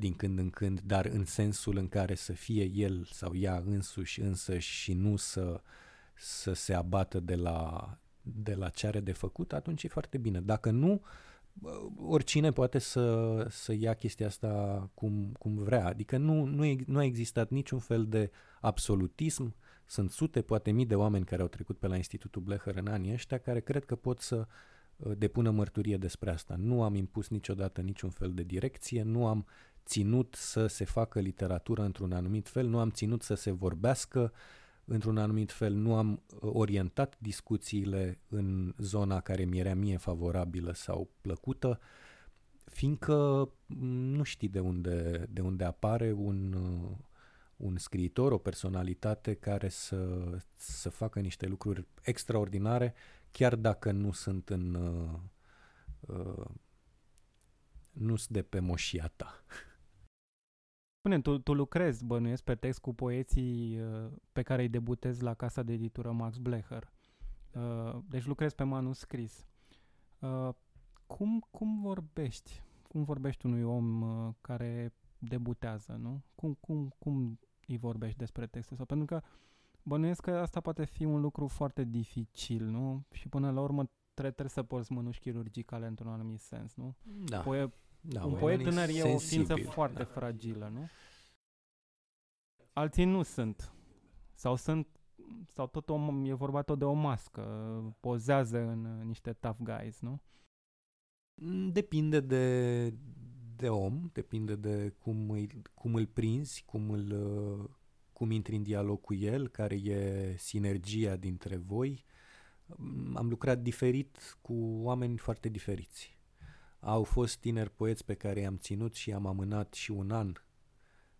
din când în când, dar în sensul în care să fie el sau ea însuși însăși și nu să, să se abată de la, de la ce are de făcut, atunci e foarte bine. Dacă nu, uh, oricine poate să, să ia chestia asta cum, cum vrea. Adică nu, nu, e, nu a existat niciun fel de absolutism. Sunt sute, poate mii de oameni care au trecut pe la Institutul Blecher în anii ăștia care cred că pot să uh, depună mărturie despre asta. Nu am impus niciodată niciun fel de direcție, nu am ținut să se facă literatură într-un anumit fel, nu am ținut să se vorbească într-un anumit fel, nu am uh, orientat discuțiile în zona care mi era mie favorabilă sau plăcută, fiindcă mm, nu știi de unde, de unde apare un, uh, un scriitor, o personalitate care să, să facă niște lucruri extraordinare, chiar dacă nu sunt în... Uh, uh, nu sunt de pe moșia ta. Spune, tu, tu lucrezi, bănuiesc, pe text cu poeții uh, pe care îi debutezi la casa de editură Max Blecher. Uh, deci lucrezi pe manuscris. Uh, cum, cum vorbești? Cum vorbești unui om uh, care debutează, nu? Cum, cum, cum îi vorbești despre textul său? Pentru că bănuiesc că asta poate fi un lucru foarte dificil, nu? Și până la urmă trebuie, trebuie să porți mânuși chirurgicale într-un anumit sens, nu? Da. Poe- Da, un mai poet ales tânăr e o ființă sensibil, foarte da. fragilă, nu? Alții nu sunt. Sau sunt sau tot o, e vorba tot de o mască, pozează în uh, niște tough guys, nu? Mm, Depinde de, de om, depinde de cum, îi, cum îl prinzi, cum, îl, uh, cum intri în dialog cu el, care e sinergia dintre voi. Mm, Am lucrat diferit cu oameni foarte diferiți. Au fost tineri poeți pe care i-am ținut și i-am amânat și un an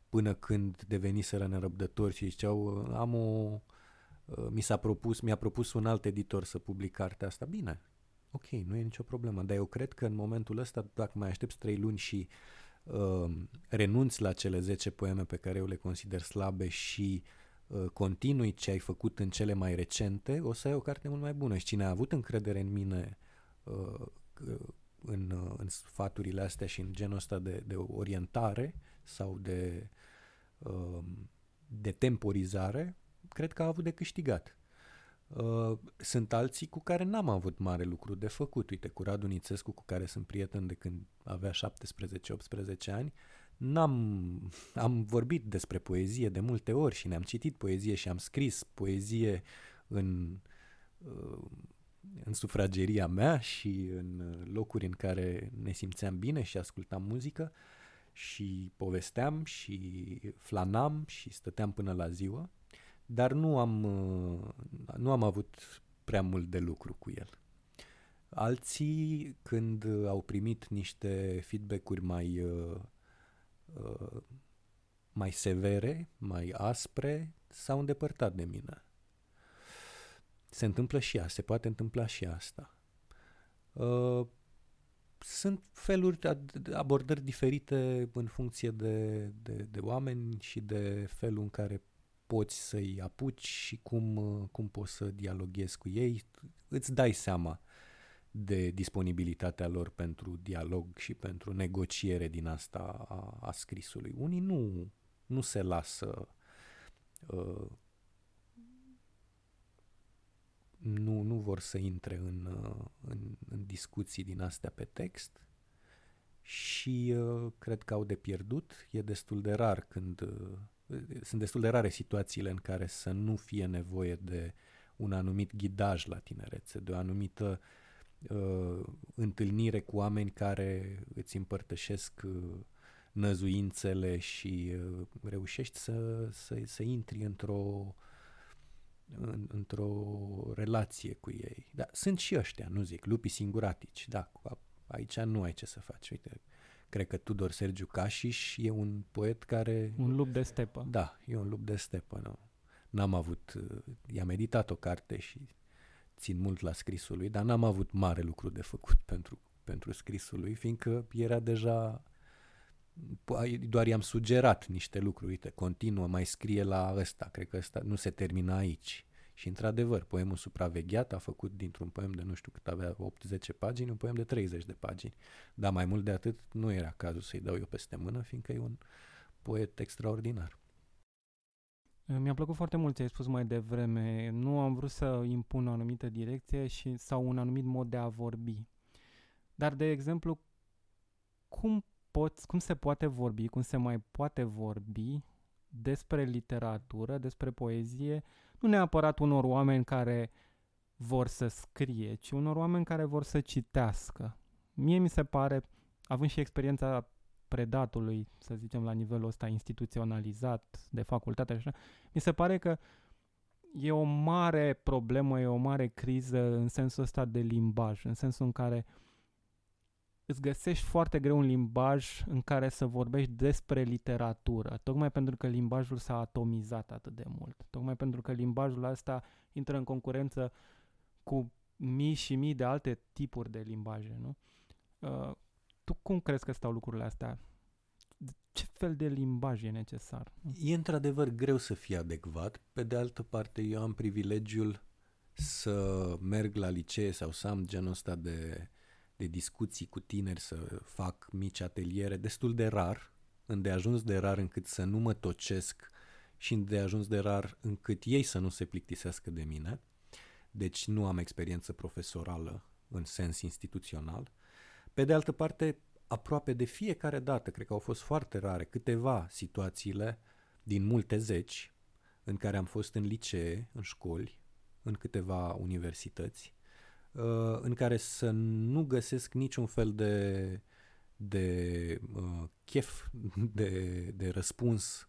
până când deveniseră nerăbdători și ziceau am o uh, mi s-a propus, mi-a propus un alt editor să public cartea asta. Bine, ok, nu e nicio problemă, dar eu cred că în momentul ăsta, dacă mai aștepți trei luni și uh, renunți la cele 10 poeme pe care eu le consider slabe și uh, continui ce ai făcut în cele mai recente, o să ai o carte mult mai bună. Și cine a avut încredere în mine uh, în, uh, în sfaturile astea și în genul ăsta de, de orientare sau de, uh, de temporizare, cred că a avut de câștigat. Uh, sunt alții cu care n-am avut mare lucru de făcut. Uite, cu Radu Nițescu, cu care sunt prieten de când avea 17-18 ani, n-am, am vorbit despre poezie de multe ori și ne-am citit poezie și am scris poezie în, uh, în sufrageria mea și în locuri în care ne simțeam bine și ascultam muzică și povesteam și flanam și stăteam până la ziua dar nu am, uh, nu am avut prea mult de lucru cu el. Alții, când au primit niște feedback-uri mai, uh, uh, mai severe, mai aspre, s-au îndepărtat de mine. Se întâmplă și asta, se poate întâmpla și asta. Sunt feluri, abordări diferite în funcție de, de, de oameni și de felul în care poți să-i apuci și cum, uh, cum poți să dialoghezi cu ei, îți dai seama de disponibilitatea lor pentru dialog și pentru negociere din asta a, a scrisului. Unii nu, nu se lasă uh, nu, nu vor să intre în, uh, în, în discuții din astea pe text și uh, cred că au de pierdut. E destul de rar când uh, sunt destul de rare situațiile în care să nu fie nevoie de un anumit ghidaj la tinerețe, de o anumită uh, întâlnire cu oameni care îți împărtășesc uh, năzuințele și uh, reușești să, să, să intri într-o în, într-o relație cu ei. Da, sunt și ăștia, nu zic, lupii singuratici, da, aici nu ai ce să faci. Uite, Cred că Tudor Sergiu Cașiș e un poet care... Un lup de stepă. Da, e un lup de stepă. Nu. N-am avut... I-am editat o carte și țin mult la scrisul lui, dar n-am avut mare lucru de făcut pentru, pentru scrisul lui, fiindcă era deja... Doar i-am sugerat niște lucruri. Uite, continuă, mai scrie la ăsta. Cred că ăsta nu se termina aici. Și într-adevăr, poemul supravegheat a făcut dintr-un poem de nu știu cât avea 8-10 pagini, un poem de 30 de pagini. Dar mai mult de atât nu era cazul să-i dau eu peste mână, fiindcă e un poet extraordinar. Mi-a plăcut foarte mult ce ai spus mai devreme. Nu am vrut să impun o anumită direcție și, sau un anumit mod de a vorbi. Dar, de exemplu, cum, poți, cum se poate vorbi, cum se mai poate vorbi despre literatură, despre poezie, nu neapărat unor oameni care vor să scrie, ci unor oameni care vor să citească. Mie mi se pare, având și experiența predatului, să zicem, la nivelul ăsta instituționalizat de facultate așa, mi se pare că e o mare problemă, e o mare criză în sensul ăsta de limbaj, în sensul în care uh, îți găsești foarte greu un limbaj în care să vorbești despre literatură, tocmai pentru că limbajul s-a atomizat atât de mult, tocmai pentru că limbajul ăsta intră în concurență cu mii și mii de alte tipuri de limbaje, nu? Uh, tu cum crezi că stau lucrurile astea? Ce fel de limbaj e necesar? E într-adevăr greu să fie adecvat. Pe de altă parte, eu am privilegiul să merg la licee sau să am genul ăsta de de discuții cu tineri, să fac mici ateliere, destul de rar, îndeajuns de rar încât să nu mă tocesc și îndeajuns de rar încât ei să nu se plictisească de mine. Deci nu am experiență profesorală în sens instituțional. Pe de altă parte, aproape de fiecare dată, cred că au fost foarte rare, câteva situațiile din multe zeci în care am fost în licee, în școli, în câteva universități uh, în care să nu găsesc niciun fel de, de uh, chef de, de răspuns.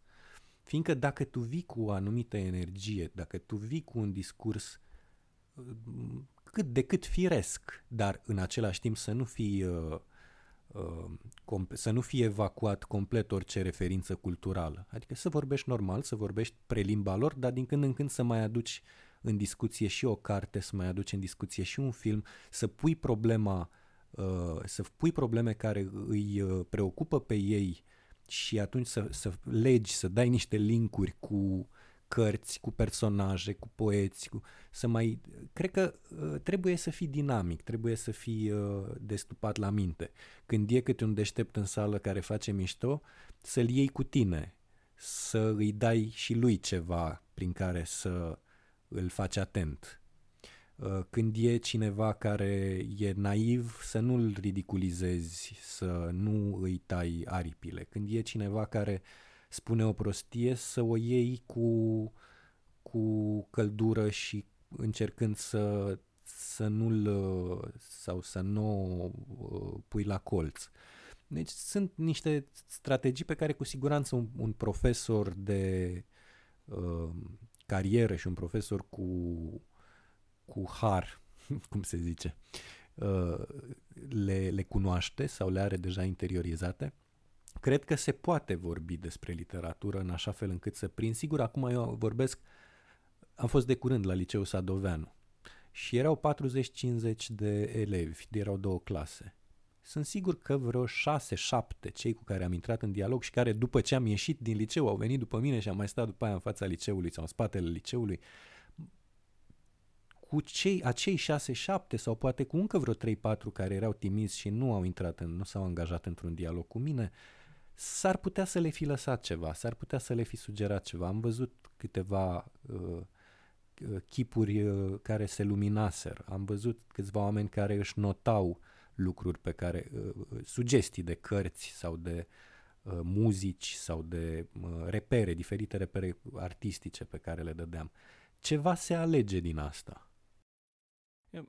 Fiindcă dacă tu vii cu o anumită energie, dacă tu vii cu un discurs uh, cât de cât firesc, dar în același timp să nu fii uh, uh, să nu fie evacuat complet orice referință culturală. Adică să vorbești normal, să vorbești prelimba lor, dar din când în când să mai aduci în discuție și o carte, să mai aduci în discuție și un film, să pui problema, uh, să pui probleme care îi uh, preocupă pe ei și atunci să, să legi, să dai niște linkuri cu cărți, cu personaje, cu poeți, cu, să mai... Cred că uh, trebuie să fii dinamic, trebuie să fii uh, destupat la minte. Când e câte un deștept în sală care face mișto, să-l iei cu tine, să îi dai și lui ceva prin care să îl faci atent. Uh, când e cineva care e naiv, să nu-l ridiculizezi, să nu îi tai aripile. Când e cineva care spune o prostie, să o iei cu, cu căldură și încercând să, să nu-l sau să nu uh, pui la colț. Deci sunt niște strategii pe care cu siguranță un, un profesor de uh, carieră și un profesor cu, cu har, cum se zice, uh, le, le cunoaște sau le are deja interiorizate. Cred că se poate vorbi despre literatură în așa fel încât să prind. Sigur, acum eu vorbesc, am fost de curând la Liceul Sadoveanu și erau 40-50 de elevi, erau două clase. Sunt sigur că vreo 6-7 cei cu care am intrat în dialog și care după ce am ieșit din liceu au venit după mine și am mai stat după aia în fața liceului sau în spatele liceului, cu cei, acei 6-7 sau poate cu încă vreo 3-4 care erau timizi și nu au intrat, în, nu s-au angajat într-un dialog cu mine, s-ar putea să le fi lăsat ceva, s-ar putea să le fi sugerat ceva. Am văzut câteva uh, uh chipuri uh, care se luminaseră, am văzut câțiva oameni care își notau lucruri pe care, uh, sugestii de cărți sau de uh, muzici sau de uh, repere, diferite repere artistice pe care le dădeam. Ceva se alege din asta.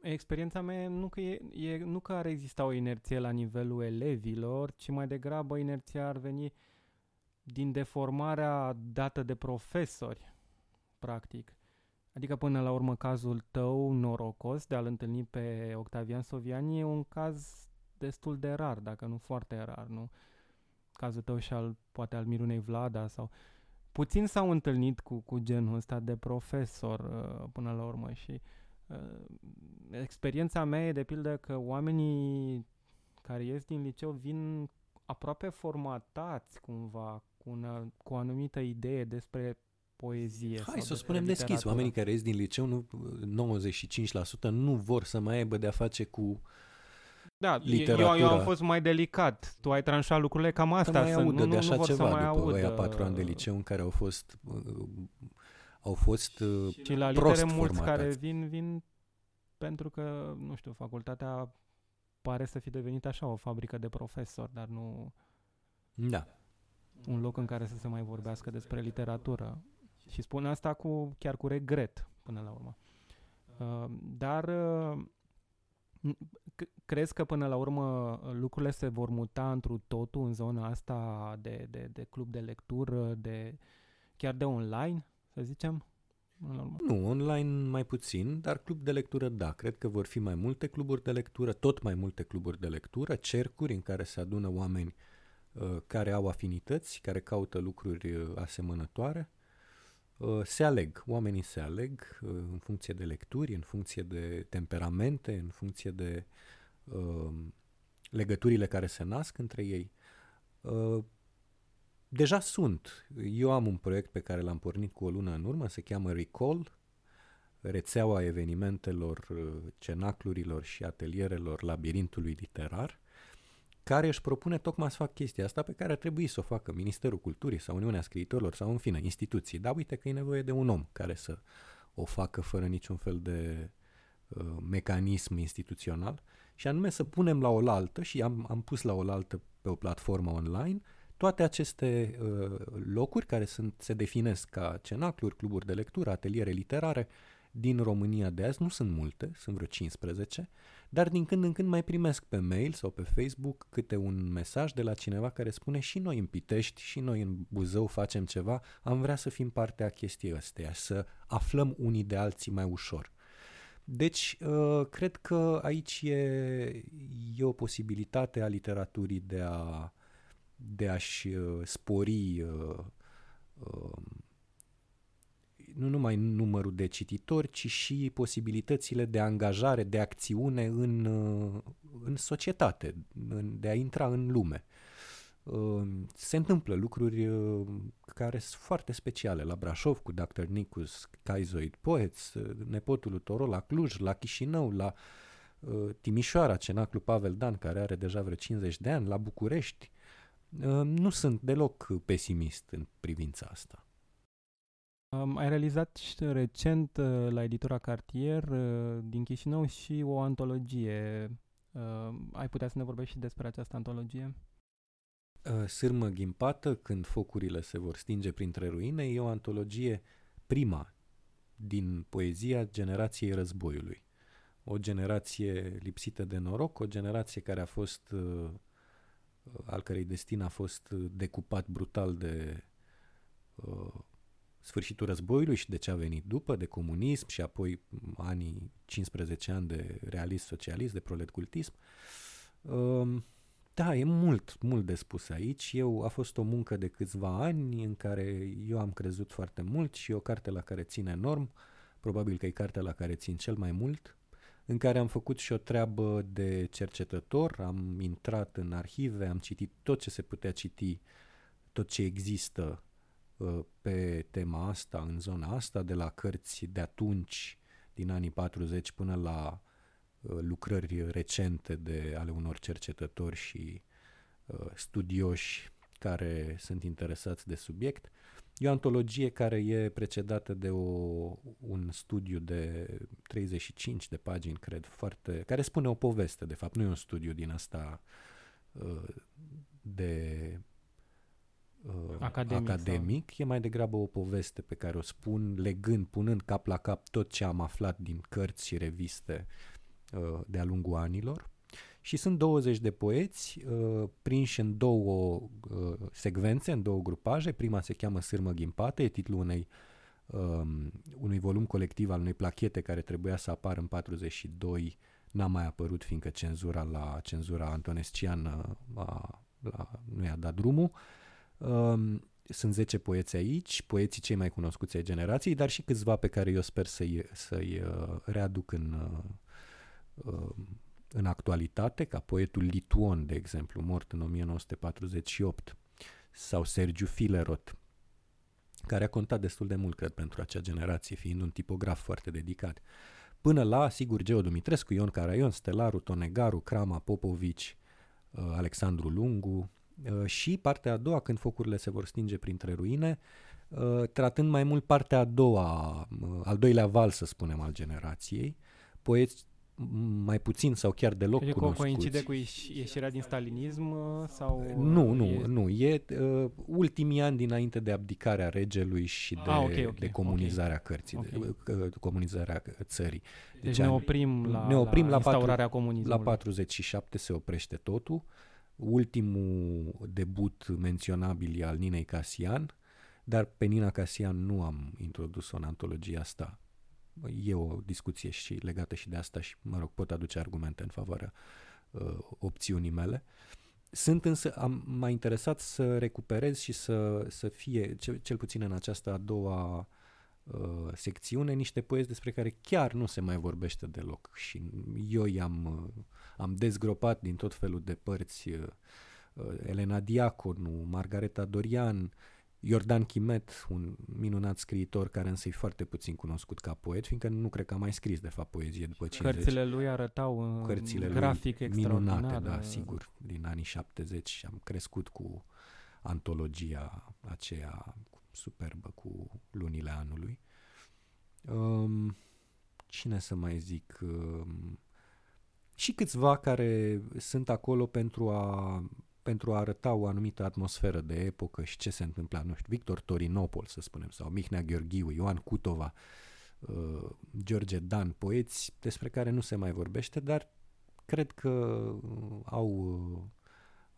Experiența mea nu că, e, e, nu că ar exista o inerție la nivelul elevilor, ci mai degrabă inerția ar veni din deformarea dată de profesori, practic. Adică până la urmă cazul tău norocos de a-l întâlni pe Octavian Soviani e un caz destul de rar, dacă nu foarte rar, nu? Cazul tău și al, poate al Mirunei Vlada sau... Puțin s-au întâlnit cu, cu genul ăsta de profesor uh, până la urmă și uh, experiența mea e de pildă că oamenii care ies din liceu vin aproape formatați cumva cu, una, cu o anumită idee despre poezie. Hai să o spunem deschis, oamenii care ies din liceu, nu, 95% nu vor să mai aibă de-a face cu da, literatura. Eu, eu am fost mai delicat. Tu ai tranșat lucrurile cam asta. Să mai audă nu, de așa nu ceva să mai după audă. aia patru ani de liceu în care au fost uh, au fost uh, și la litere mulți formatați. care vin, vin pentru că, nu știu, facultatea pare să fi devenit așa o fabrică de profesori, dar nu da. un loc în care să se mai vorbească despre literatură. Și spun asta cu chiar cu regret până la urmă. Uh, dar uh, crezi că până la urmă lucrurile se vor muta întru totul în zona asta de, de, de club de lectură, de chiar de online, să zicem? Nu, online mai puțin, dar club de lectură da. Cred că vor fi mai multe cluburi de lectură, tot mai multe cluburi de lectură, cercuri în care se adună oameni uh, care au afinități, care caută lucruri uh, asemănătoare. Uh, se aleg, oamenii se aleg uh, în funcție de lecturi, în funcție de temperamente, în funcție de uh, legăturile care se nasc între ei. Uh, deja sunt. Eu am un proiect pe care l-am pornit cu o lună în urmă, se cheamă Recall, rețeaua evenimentelor, uh, cenaclurilor și atelierelor labirintului literar, care își propune tocmai să facă chestia asta pe care ar trebui să o facă Ministerul Culturii sau Uniunea Scriitorilor sau în fine instituții. Dar uite că e nevoie de un om care să o facă fără niciun fel de uh, mecanism instituțional și anume să punem la oaltă și am, am pus la oaltă pe o platformă online toate aceste uh, locuri care sunt, se definesc ca cenacluri, cluburi de lectură, ateliere literare din România de azi, nu sunt multe, sunt vreo 15, dar din când în când mai primesc pe mail sau pe Facebook câte un mesaj de la cineva care spune și noi în Pitești, și noi în Buzău facem ceva, am vrea să fim parte a chestiei astea, să aflăm unii de alții mai ușor. Deci, uh, cred că aici e, e o posibilitate a literaturii de a de a-și uh, spori uh, uh, nu numai numărul de cititori, ci și posibilitățile de angajare, de acțiune în, în societate, în, de a intra în lume. Se întâmplă lucruri care sunt foarte speciale la Brașov cu Dr. Nicus, Kaizoid Poets, nepotul lui Toro la Cluj, la Chișinău, la Timișoara, Cenaclu Pavel Dan, care are deja vreo 50 de ani, la București. Nu sunt deloc pesimist în privința asta. Um, ai realizat și recent uh, la editura Cartier uh, din Chișinău și o antologie. Uh, ai putea să ne vorbești și despre această antologie? Uh, Sârmă ghimpată, când focurile se vor stinge printre ruine, e o antologie prima din poezia generației războiului. O generație lipsită de noroc, o generație care a fost, uh, al cărei destin a fost decupat brutal de uh, sfârșitul războiului și de ce a venit după, de comunism și apoi anii 15 ani de realism-socialism, de proletcultism. Um, da, e mult, mult de spus aici. Eu a fost o muncă de câțiva ani în care eu am crezut foarte mult și o carte la care țin enorm, probabil că e cartea la care țin cel mai mult, în care am făcut și o treabă de cercetător, am intrat în arhive, am citit tot ce se putea citi, tot ce există Uh, pe tema asta, în zona asta, de la cărți de atunci, din anii 40 până la uh, lucrări recente de ale unor cercetători și uh, studioși care sunt interesați de subiect. E o antologie care e precedată de o, un studiu de 35 de pagini, cred, foarte, care spune o poveste, de fapt, nu e un studiu din asta de uh, academic, academic sau... e mai degrabă o poveste pe care o spun legând, punând cap la cap tot ce am aflat din cărți și reviste uh, de-a lungul anilor. Și sunt 20 de poeți uh, prinși în două uh, secvențe, în două grupaje. Prima se cheamă Sârmă Ghimpată, e titlul unei, um, unui volum colectiv al unei plachete care trebuia să apară în 42 n-a mai apărut fiindcă cenzura la cenzura antonesciană a, la, nu i-a dat drumul. Uh, Um, sunt 10 poeți aici, poeții cei mai cunoscuți ai generației, dar și câțiva pe care eu sper să-i, să-i uh, readuc în, uh, um, în actualitate, ca poetul Lituon, de exemplu, mort în 1948, sau Sergiu Filerot, care a contat destul de mult, cred, pentru acea generație, fiind un tipograf foarte dedicat. Până la, sigur, Geo Dumitrescu, Ion Caraion, Stelaru, Tonegaru, Crama, Popovici, uh, Alexandru Lungu, Uh, și partea a doua, când focurile se vor stinge printre ruine, uh, tratând mai mult partea a doua, uh, al doilea val, să spunem, al generației, poeți mai puțin sau chiar deloc deci cunoscuți. coincide cu ieșirea din stalinism sau... Nu, nu, e... nu. E uh, ultimii ani dinainte de abdicarea regelui și de, ah, okay, okay, de comunizarea okay. cărții, okay. de uh, comunizarea țării. Deci, deci ne oprim la, ne oprim la, la instaurarea comunismului. La 47 se oprește totul. Uh, ultimul debut menționabil e al Ninei Casian, dar pe Nina Casian nu am introdus-o în antologia asta. E o discuție și legată și de asta și, mă rog, pot aduce argumente în favoarea uh, opțiunii mele. Sunt însă, am mai interesat să recuperez și să, să fie, cel, cel puțin în această a doua uh, secțiune, niște poezi despre care chiar nu se mai vorbește deloc și eu i-am uh, am dezgropat din tot felul de părți uh, uh, Elena Diaconu, Margareta Dorian, Iordan Chimet, un minunat scriitor care însă e foarte puțin cunoscut ca poet, fiindcă nu cred că a mai scris de fapt poezie după 50. Cărțile lui arătau Cărțile grafic lui minunate, da, sigur, din anii 70 și am crescut cu antologia aceea superbă cu lunile anului. Um, cine să mai zic? Um, și câțiva care sunt acolo pentru a, pentru a arăta o anumită atmosferă de epocă și ce se întâmpla, nu știu, Victor Torinopol, să spunem, sau Mihnea Gheorghiu, Ioan Cutova, uh, George Dan, poeți despre care nu se mai vorbește, dar cred că uh, au, uh,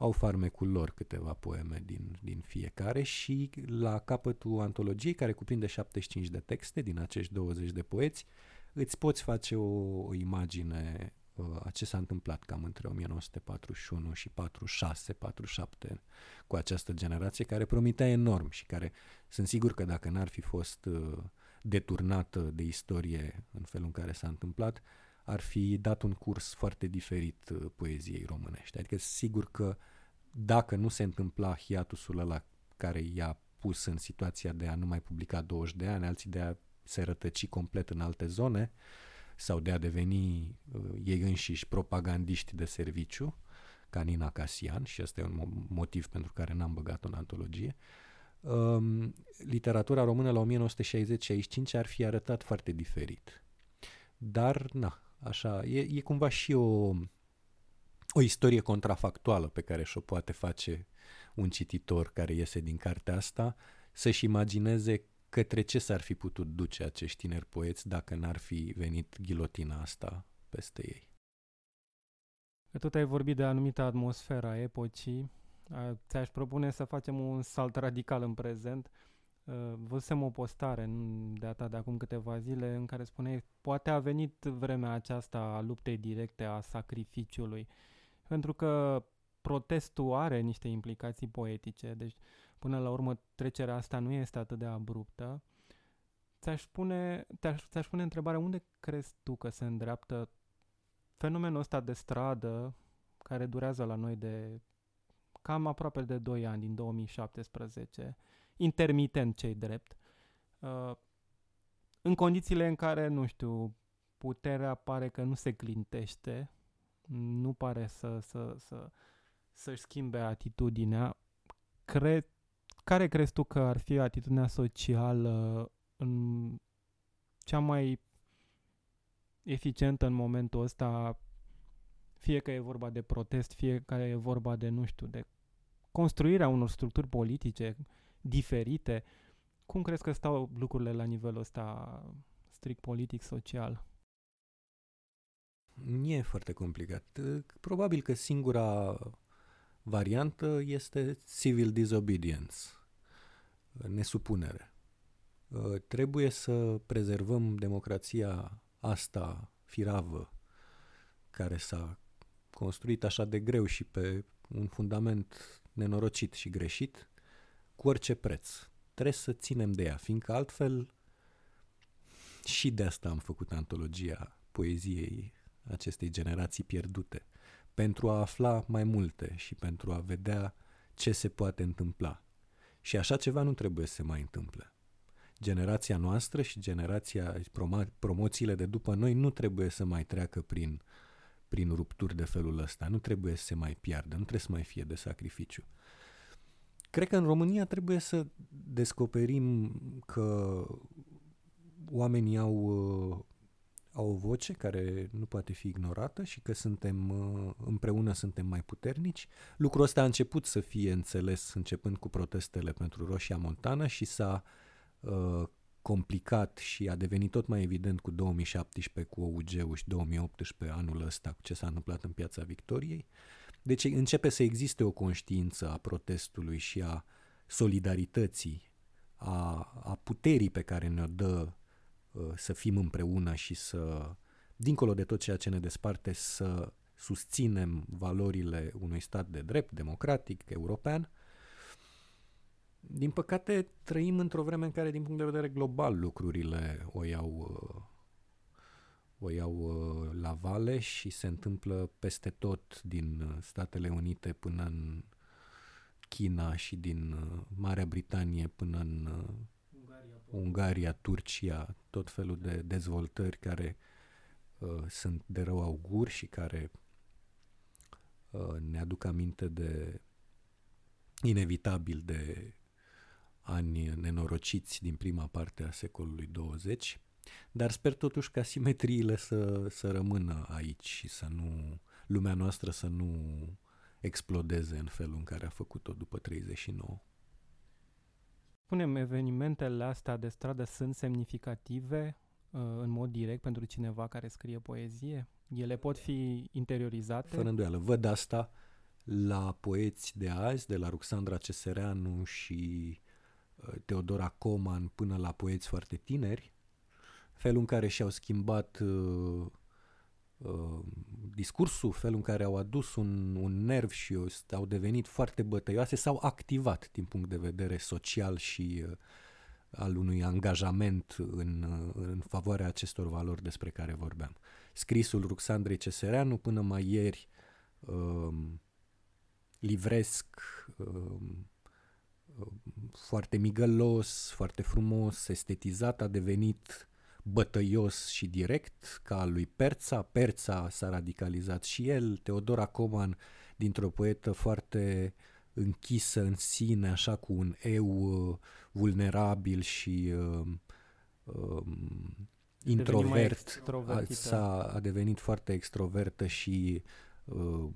au farmecul lor câteva poeme din, din fiecare și la capătul antologiei, care cuprinde 75 de texte din acești 20 de poeți, îți poți face o, o imagine uh, ce s-a întâmplat cam între 1941 și 46-47 cu această generație care promitea enorm și care sunt sigur că dacă n-ar fi fost uh, deturnată de istorie în felul în care s-a întâmplat, ar fi dat un curs foarte diferit uh, poeziei românești. Adică sigur că dacă nu se întâmpla hiatusul ăla care i-a pus în situația de a nu mai publica 20 de ani, alții de a se rătăci complet în alte zone sau de a deveni uh, ei înșiși propagandiști de serviciu, ca Nina Casian, și ăsta e un motiv pentru care n-am băgat-o în antologie, um, literatura română la 1960-65 ar fi arătat foarte diferit. Dar, na, așa, e, e cumva și o, o istorie contrafactuală pe care și-o poate face un cititor care iese din cartea asta, să-și imagineze către ce s-ar fi putut duce acești tineri poeți dacă n-ar fi venit ghilotina asta peste ei. Că tot ai vorbit de anumită atmosfera a epocii, ți-aș propune să facem un salt radical în prezent. Văzusem o postare de data de acum câteva zile în care spuneai poate a venit vremea aceasta a luptei directe, a sacrificiului, pentru că protestul are niște implicații poetice, deci până la urmă trecerea asta nu este atât de abruptă. Ți-aș pune, te-aș, ți-aș pune întrebarea unde crezi tu că se îndreaptă fenomenul ăsta de stradă care durează la noi de cam aproape de 2 ani, din 2017, intermitent cei drept, uh, în condițiile în care, nu știu, puterea pare că nu se clintește, nu pare să, să, să, să-și schimbe atitudinea, cred, care crezi tu că ar fi atitudinea socială în cea mai eficientă în momentul ăsta, fie că e vorba de protest, fie că e vorba de, nu știu, de construirea unor structuri politice diferite. Cum crezi că stau lucrurile la nivelul ăsta strict politic-social? E foarte complicat. Probabil că singura variantă este civil disobedience, nesupunere. Trebuie să prezervăm democrația asta firavă care s-a construit așa de greu și pe un fundament nenorocit și greșit, cu orice preț. Trebuie să ținem de ea, fiindcă altfel și de asta am făcut antologia poeziei acestei generații pierdute, pentru a afla mai multe și pentru a vedea ce se poate întâmpla. Și așa ceva nu trebuie să se mai întâmple generația noastră și generația, promo- promoțiile de după noi nu trebuie să mai treacă prin, prin rupturi de felul ăsta, nu trebuie să se mai piardă, nu trebuie să mai fie de sacrificiu. Cred că în România trebuie să descoperim că oamenii au, uh, au o voce care nu poate fi ignorată și că suntem uh, împreună suntem mai puternici. Lucrul ăsta a început să fie înțeles începând cu protestele pentru Roșia Montană și s-a uh, Uh, complicat și a devenit tot mai evident cu 2017 cu OUG-ul și 2018 anul ăsta cu ce s-a întâmplat în Piața Victoriei. Deci începe să existe o conștiință a protestului și a solidarității, a, a puterii pe care ne-o dă uh, să fim împreună și să, dincolo de tot ceea ce ne desparte, să susținem valorile unui stat de drept, democratic, european. Din păcate, trăim într-o vreme în care, din punct de vedere global, lucrurile o iau, o iau la vale și se întâmplă peste tot din Statele Unite până în China și din Marea Britanie până în Ungaria, Ungaria Turcia, tot felul de dezvoltări care uh, sunt de rău augur și care uh, ne aduc aminte de inevitabil de ani nenorociți din prima parte a secolului 20, dar sper totuși ca simetriile să, să rămână aici și să nu, lumea noastră să nu explodeze în felul în care a făcut-o după 39. Spunem, evenimentele astea de stradă sunt semnificative uh, în mod direct pentru cineva care scrie poezie? Ele pot fi interiorizate? Fără îndoială. Văd asta la poeți de azi, de la Ruxandra Cesereanu și Teodora Coman până la poeți foarte tineri, felul în care și-au schimbat uh, uh, discursul, felul în care au adus un, un nerv și au devenit foarte bătăioase, s-au activat din punct de vedere social și uh, al unui angajament în, în favoarea acestor valori despre care vorbeam. Scrisul Ruxandrei Cesereanu până mai ieri um, livresc um, foarte migălos, foarte frumos, estetizat, a devenit bătăios și direct, ca al lui Perța. Perța s-a radicalizat și el, Teodora Coman, dintr-o poetă foarte închisă în sine, așa cu un eu uh, vulnerabil și uh, uh, introvert, a, s-a, a devenit foarte extrovertă și uh,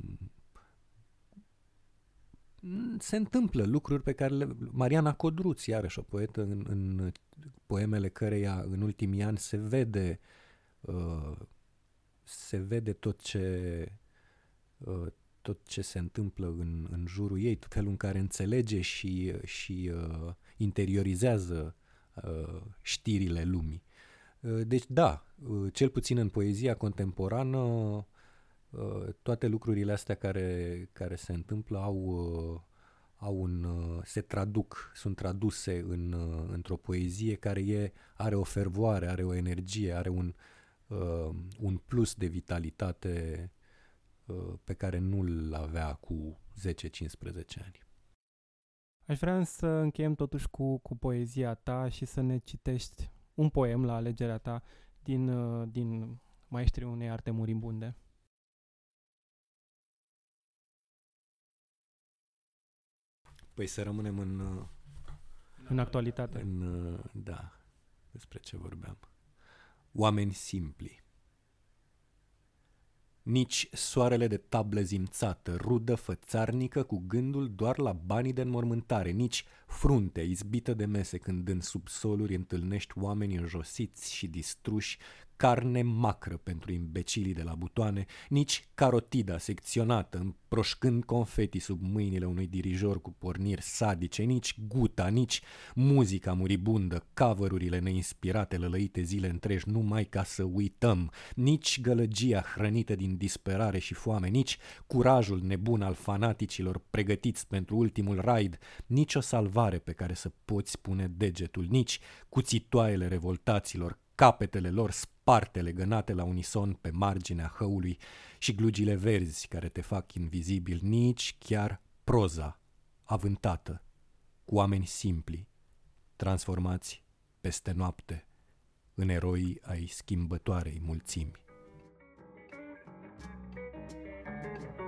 se întâmplă lucruri pe care le... Mariana Codruț, iarăși o poetă în, în poemele căreia în ultimii ani se vede uh, se vede tot ce uh, tot ce se întâmplă în, în jurul ei, felul în care înțelege și, și uh, interiorizează uh, știrile lumii. Uh, deci da, uh, cel puțin în poezia contemporană uh, toate lucrurile astea care, care se întâmplă au, uh, au un, uh, se traduc, sunt traduse în, uh, într-o poezie care e, are o fervoare, are o energie, are un, uh, un plus de vitalitate uh, pe care nu-l avea cu 10-15 ani. Aș vrea să încheiem totuși cu, cu poezia ta și să ne citești un poem la alegerea ta din, uh, din Maestrii unei arte muribunde. Păi să rămânem în... În actualitate. În, da, despre ce vorbeam. Oameni simpli. Nici soarele de tablă zimțată, rudă fățarnică cu gândul doar la banii de înmormântare, nici frunte izbită de mese când în subsoluri întâlnești oameni înjosiți și distruși carne macră pentru imbecilii de la butoane, nici carotida secționată, împroșcând confeti sub mâinile unui dirijor cu porniri sadice, nici guta, nici muzica muribundă, cover neinspirate lălăite zile întregi numai ca să uităm, nici gălăgia hrănită din disperare și foame, nici curajul nebun al fanaticilor pregătiți pentru ultimul raid, nici o salvare pe care să poți pune degetul, nici cuțitoaiele revoltaților, capetele lor sparte legănate la unison pe marginea hăului și glugile verzi care te fac invizibil, nici chiar proza avântată cu oameni simpli, transformați peste noapte în eroi ai schimbătoarei mulțimi. thank you